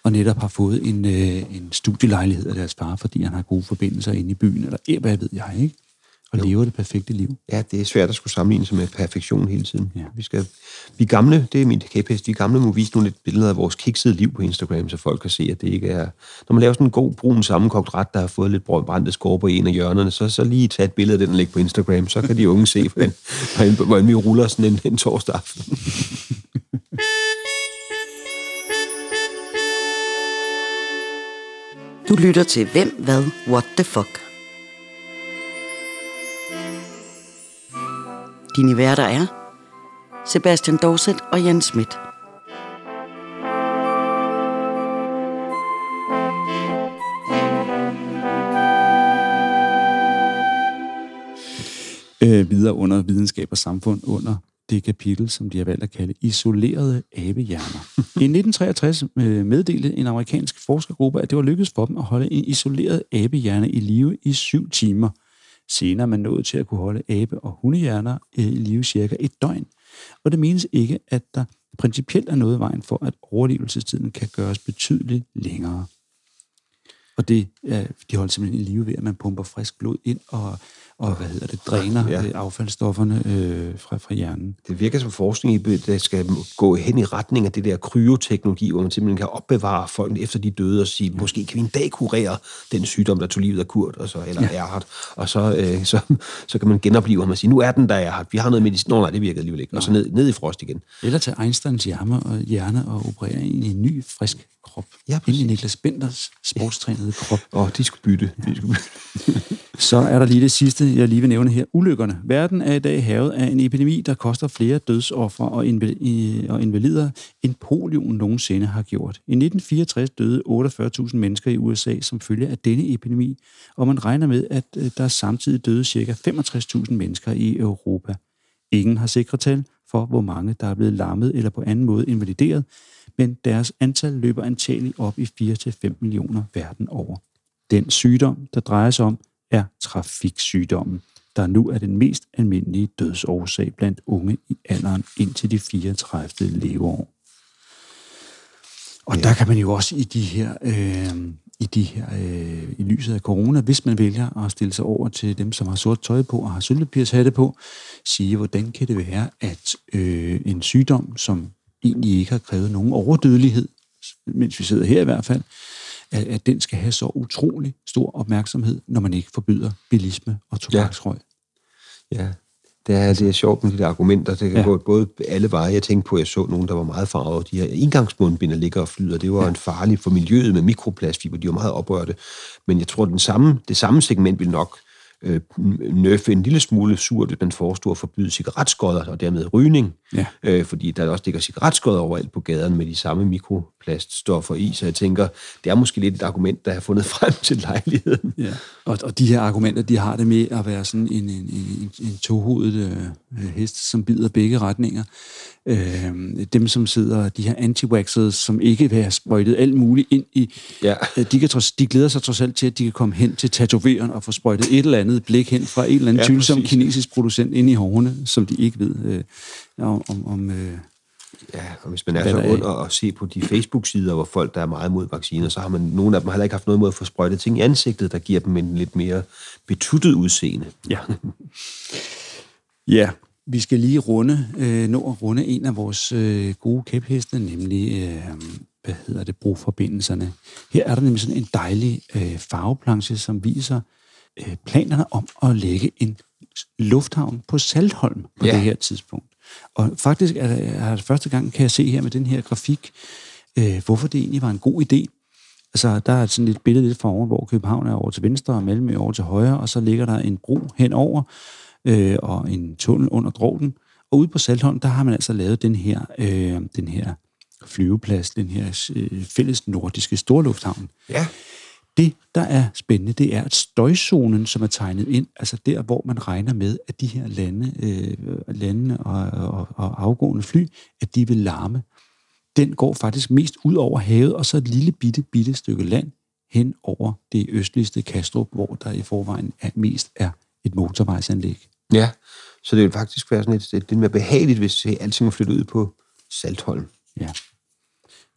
Og netop har fået en, øh, en studielejlighed af deres far, fordi han har gode forbindelser inde i byen, eller hvad ved jeg, ikke? Og jo. lever det perfekte liv. Ja, det er svært at skulle sammenligne sig med perfektion hele tiden. Ja. Vi, skal, vi gamle, det er min kæphest, vi gamle må vise nogle lidt billeder af vores kiksede liv på Instagram, så folk kan se, at det ikke er... Når man laver sådan en god, brun, sammenkogt ret, der har fået lidt brændte skorper i en af hjørnerne, så, så lige tage et billede af den og lægge på Instagram, så kan de unge se, hvordan, hvordan vi ruller sådan en, en torsdag aften. Du lytter til Hvem, Hvad, What the Fuck? Dine værter er Sebastian Dorset og Jan Schmidt. Øh, videre under videnskab og samfund under det kapitel, som de har valgt at kalde isolerede abehjerner. I 1963 øh, meddelte en amerikansk forskergruppe, at det var lykkedes for dem at holde en isoleret abehjerne i live i syv timer – Senere er man nået til at kunne holde abe- og hundehjerner i live cirka et døgn. Og det menes ikke, at der principielt er noget i vejen for, at overlevelsestiden kan gøres betydeligt længere. Og det, de holder simpelthen i live ved, at man pumper frisk blod ind og, og hvad hedder det, dræner Ja. ja. affaldsstofferne øh, fra, fra hjernen. Det virker som forskning, i- der skal gå hen i retning af det der kryoteknologi, hvor man simpelthen kan opbevare folk efter de døde og sige, måske kan vi en dag kurere den sygdom, der tog livet af Kurt, og så, eller ja. Erhard, og så, øh, så, så kan man genopleve ham og sige, nu er den der Erhard, vi har noget medicin. Nå nej, det virkede alligevel ikke. Og så ned, ned i frost igen. Eller tage Einsteins hjerne og, hjerne og operere ind i en ny, frisk krop. Ja, ind præcis. i Niklas Benders sportstrænede krop. Og de skulle bytte. De skulle bytte. Så er der lige det sidste, jeg lige vil nævne her. Ulykkerne. Verden er i dag havet af en epidemi, der koster flere dødsoffer og, og invalider, end polioen nogensinde har gjort. I 1964 døde 48.000 mennesker i USA som følge af denne epidemi, og man regner med, at øh, der samtidig døde ca. 65.000 mennesker i Europa. Ingen har sikre tal for, hvor mange der er blevet lammet eller på anden måde invalideret, men deres antal løber antageligt op i 4-5 millioner verden over. Den sygdom, der drejer sig om, er trafiksygdommen, der nu er den mest almindelige dødsårsag blandt unge i alderen indtil de 34. leveår. Og ja. der kan man jo også i de her, øh, i de her, øh, i lyset af corona, hvis man vælger at stille sig over til dem, som har sort tøj på og har sølvpapirshatte på, sige, hvordan kan det være, at øh, en sygdom, som egentlig ikke har krævet nogen overdødelighed, mens vi sidder her i hvert fald, at, at den skal have så utrolig stor opmærksomhed, når man ikke forbyder bilisme og tobaksrøg. Ja, det er, det er sjovt med de der argumenter. Det kan ja. Ja. gå både alle veje. Jeg tænkte på, at jeg så nogen, der var meget farvet. De her indgangsmundbinder ligger og flyder. Det var ja. en farlig for miljøet med mikroplastfiber. De var meget oprørte. Men jeg tror, den samme, det samme segment vil nok øh, nøffe en lille smule surt, hvis man forestår at forbyde cigaretskodder og dermed rygning. Ja. Øh, fordi der også ligger cigaretskodder overalt på gaderne med de samme mikroplaststoffer i. Så jeg tænker, det er måske lidt et argument, der har fundet frem til lejligheden. Ja. Og, og de her argumenter, de har det med at være sådan en, en, en, en tohovedet øh, hest, som bider begge retninger. Øh, dem, som sidder, de her anti som ikke vil have sprøjtet alt muligt ind i, Ja. øh, de, kan de glæder sig trods alt til, at de kan komme hen til tatoveren og få sprøjtet et eller andet blik hen fra en eller anden Ja, tvivlsom præcis. kinesisk producent ind i hårene, som de ikke ved øh, om... om, øh, Ja, og hvis man er så under at se på de Facebook-sider, hvor folk, der er meget mod vacciner, så har man, nogle af dem har heller ikke haft noget mod at få sprøjtet ting i ansigtet, der giver dem en lidt mere betuttet udseende. Ja. ja, vi skal lige runde, øh, nå at runde en af vores øh, gode kæpheste, nemlig, øh, hvad hedder det, broforbindelserne. Her er der nemlig sådan en dejlig øh, farveplanche, som viser øh, planerne om at lægge en lufthavn på Saltholm på Ja. det her tidspunkt. Og faktisk er er det første gang, kan jeg se her med den her grafik, øh, hvorfor det egentlig var en god idé. Altså, der er sådan et billede lidt foroven, hvor København er over til venstre, og Malmø er over til højre, og så ligger der en bro henover, øh, og en tunnel under dråben. Og ude på Saltholm, der har man altså lavet den her, øh, den her flyveplads, den her øh, fælles nordiske storlufthavn. Ja. Det, der er spændende, det er, at støjzonen, som er tegnet ind, altså der, hvor man regner med, at de her lande, øh, lande og, og, og afgående fly, at de vil larme, den går faktisk mest ud over havet, og så et lille bitte, bitte stykke land hen over det østligste Kastrup, hvor der i forvejen er, mest er et motorvejsanlæg. Ja, så det vil faktisk være sådan et, et lidt mere behageligt, hvis alting var flyttet ud på Saltholm. Ja.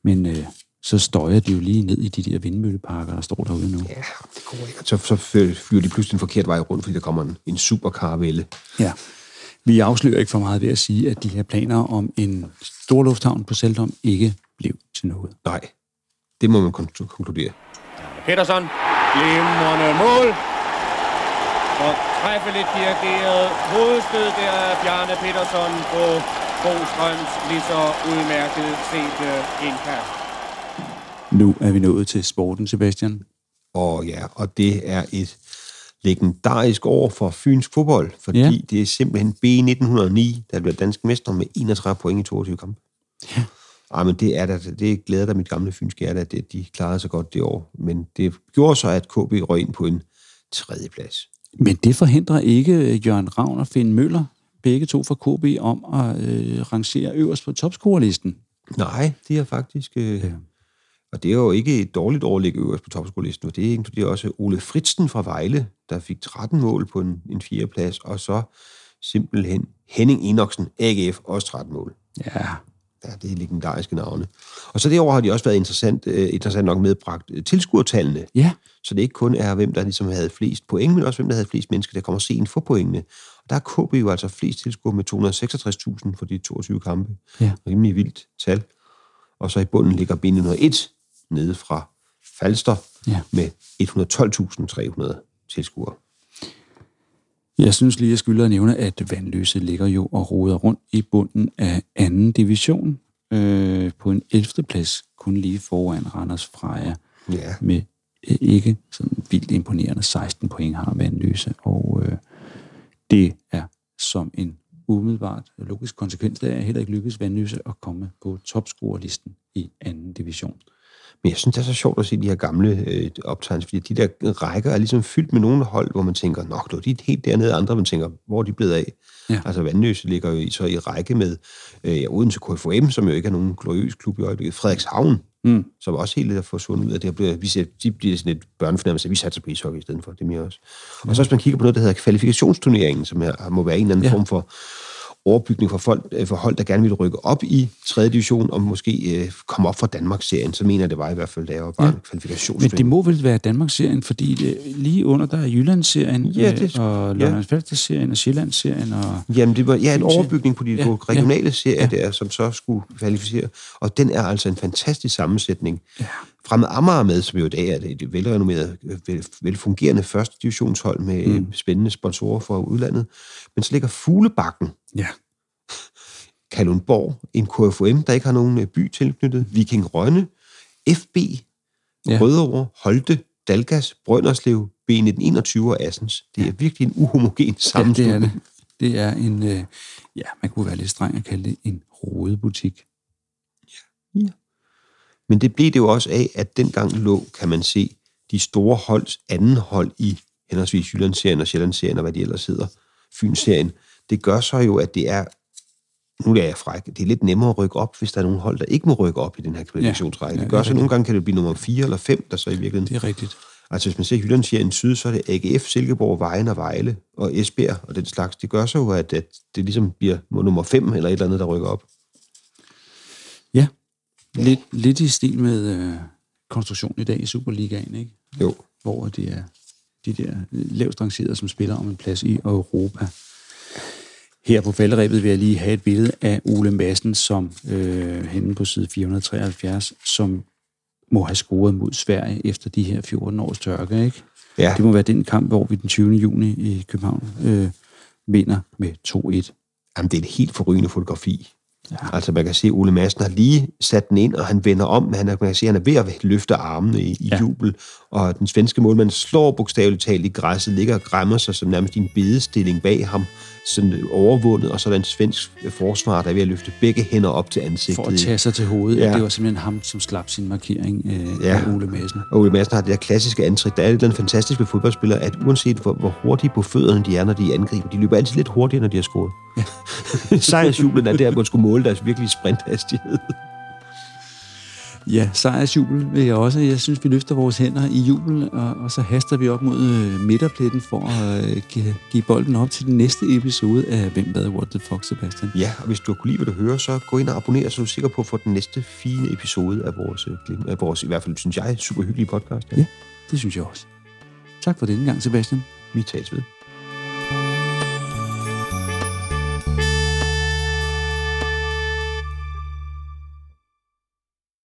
Men øh, så støjer de jo lige ned i de der vindmølleparker, der står derude nu. Ja, det går ikke. Så, så flyver de pludselig en forkert vej rundt, fordi der kommer en, en superkarvelle. Ja. Vi afslører ikke for meget ved at sige, at de her planer om en stor lufthavn på Saltholm ikke blev til noget. Nej, det må man kon- konkludere. Petersen, glimrende mål. Og træffeligt dirigeret hovedstød der af Bjarne Petersen på Bostrøms lige så udmærket set øh, indkast. Nu er vi nået til sporten, Sebastian. Og ja, og det er et legendarisk år for Fyns fodbold, fordi ja. Det er simpelthen B1909, der bliver dansk mester med 31 point i 22 kampe. Ja. Ej, men det er da, det glæder da mit gamle fynske hjerte, at det, de klarede sig godt det år. Men det gjorde så, at KB røg ind på en tredje plads. Men det forhindrer ikke Jørgen Ravn og Finn Møller, begge to fra KB, om at øh, rangere øverst på topscorerlisten. Nej, det er faktisk... Øh, Ja. Og det er jo ikke et dårligt overlæg øverst på topskolisten, for det inkluderer også Ole Fritsen fra Vejle, der fik 13 mål på en, en fjerde plads, og så simpelthen Henning Enoksen, AGF, også 13 mål. Ja, Ja, det er legendariske navne. Og så år har de også været interessant, øh, interessant nok medbragt øh, tilskuertallene, ja. Så det ikke kun er, hvem der ligesom havde flest point, men også hvem der havde flest mennesker, der kommer sent for pointene. Og der er KB jo altså flest tilskuere med 266.000 for de 22 kampe. Ja. Rimelig vildt tal. Og så i bunden ligger B901 nede fra Falster Ja. med 112.300 tilskuere. Jeg synes lige, jeg skylder at nævne, at Vandløse ligger jo og roder rundt i bunden af anden division øh, på en 11. plads, kun lige foran Randers Freja Ja. med ikke sådan vildt imponerende 16 point har Vandløse, og øh, det er som en umiddelbart logisk konsekvens, der er heller ikke lykkedes Vandløse at komme på topscorerlisten i anden division. Men jeg synes, det er så sjovt at se de her gamle øh, optegnelser, fordi de der rækker er ligesom fyldt med nogle hold, hvor man tænker, nok, du, de er helt dernede, andre man tænker, hvor er de blevet af? Ja. Altså Vandløse ligger jo i, så i række med øh, Odense KFM, som jo ikke er nogen gloriøs klub i øjeblikket, Frederikshavn, Mm. som også helt er forsvundet ud af det her. bliver- Vi ser, de bliver sådan et børnefornemmelse, at vi satser på ishockey i stedet for, det er mere også. Og så hvis man kigger på noget, der hedder kvalifikationssturneringen, som er, må være en eller anden ja. form for overbygning for, folk, øh, for hold, der gerne vil rykke op i 3. division, og måske øh, komme op fra Danmarks-serien, så mener jeg, det var i hvert fald, da jeg var bare Ja. ja. kvalifikation. Men det må vel være Danmarks-serien, fordi det, lige under der er Jyllands-serien, Ja, det- øh, og ja. London serien og Sjællands-serien, og Jamen, det var ja, en overbygning på de Ja, ja, regionale ja, serier ja. der, som så skulle kvalificere. Og den er altså en fantastisk sammensætning. Ja. Fremad Amager med, som jo i dag er et et velrenommeret, vel, velfungerende første divisionshold med Mm. spændende sponsorer fra udlandet. Men så ligger Fuglebakken, ja, Kalundborg, en KFM, der ikke har nogen øh, by tilknyttet, Viking Rønne, FB, Ja. ja. Rødovre, Holte, Dalgas, Brønderslev, B1921 og Assens. Det er virkelig en uhomogen ja det sammenslutning. er det. Det er en, øh, ja, man kunne være lidt streng at kalde det en rodebutik. Men det blev det jo også af, at dengang lå, kan man se, de store holds anden hold i henholdsvis Jyllandsserien og Sjællandsserien, og hvad de ellers hedder, Fynsserien. Det gør så jo, at det er, nu er jeg fræk, det er lidt nemmere at rykke op, hvis der er nogle hold, der ikke må rykke op i den her kvalifikationsrække. Ja, det det gør så, at nogle gange kan det blive nummer 4 eller 5, der så i virkeligheden Det er rigtigt. Altså hvis man ser Jyllandsserien Syd, så er det AGF, Silkeborg, Vejen og Vejle og Esbjerg og den slags. Det gør så jo, at, at det ligesom bliver nummer 5 eller et eller andet, der rykker op. Ja, lidt, lidt i stil med øh, konstruktionen i dag i Superligaen, ikke? Jo. hvor det er de der lavst rangerede, som spiller om en plads i Europa. Her på falderæbet vil jeg lige have et billede af Ole Madsen, som øh, henne på side 473, som må have scoret mod Sverige efter de her 14 års tørke, ikke? Ja. Det må være den kamp, hvor vi den 20. juni i København øh, vinder med 2-1. Jamen, det er et helt forrygende fotografi. Ja. Altså, man kan se, at Ole Madsen har lige sat den ind, og han vender om, men han er, man kan at han er ved at løfte armene i, i ja. jubel, og den svenske målmand slår bogstaveligt talt i græsset, ligger og græmmer sig som nærmest i en bedestilling bag ham, sådan overvundet, og så er der en svensk forsvar, der er ved at løfte begge hænder op til ansigtet. For at tage sig til hovedet. Ja. Ja. Det var simpelthen ham, som slap sin markering øh, ja. Af Ole Madsen. Og Ole Madsen har det der klassiske antrik. Der er lidt fantastisk ved fodboldspillere, at uanset hvor, hvor hurtige på fødderne de er, når de angriber, de løber altid lidt hurtigere, når de har scoret. Ja. Sejrsjublen er der, hvor man skulle måle deres virkelige sprinthastighed. Ja, sejrsjubel vil jeg også. Jeg synes, vi løfter vores hænder i jubel, og, og så haster vi op mod øh, midterpletten for at øh, give, give bolden op til den næste episode af Hvem hvad What the Fuck, Sebastian. Ja, og hvis du kunne lide, hvad du hører, så gå ind og abonner, så du er sikker på at få den næste fine episode af vores, øh, af vores i hvert fald, synes jeg, super hyggelige podcast. Ja. Det synes jeg også. Tak for denne gang, Sebastian. Vi tages ved.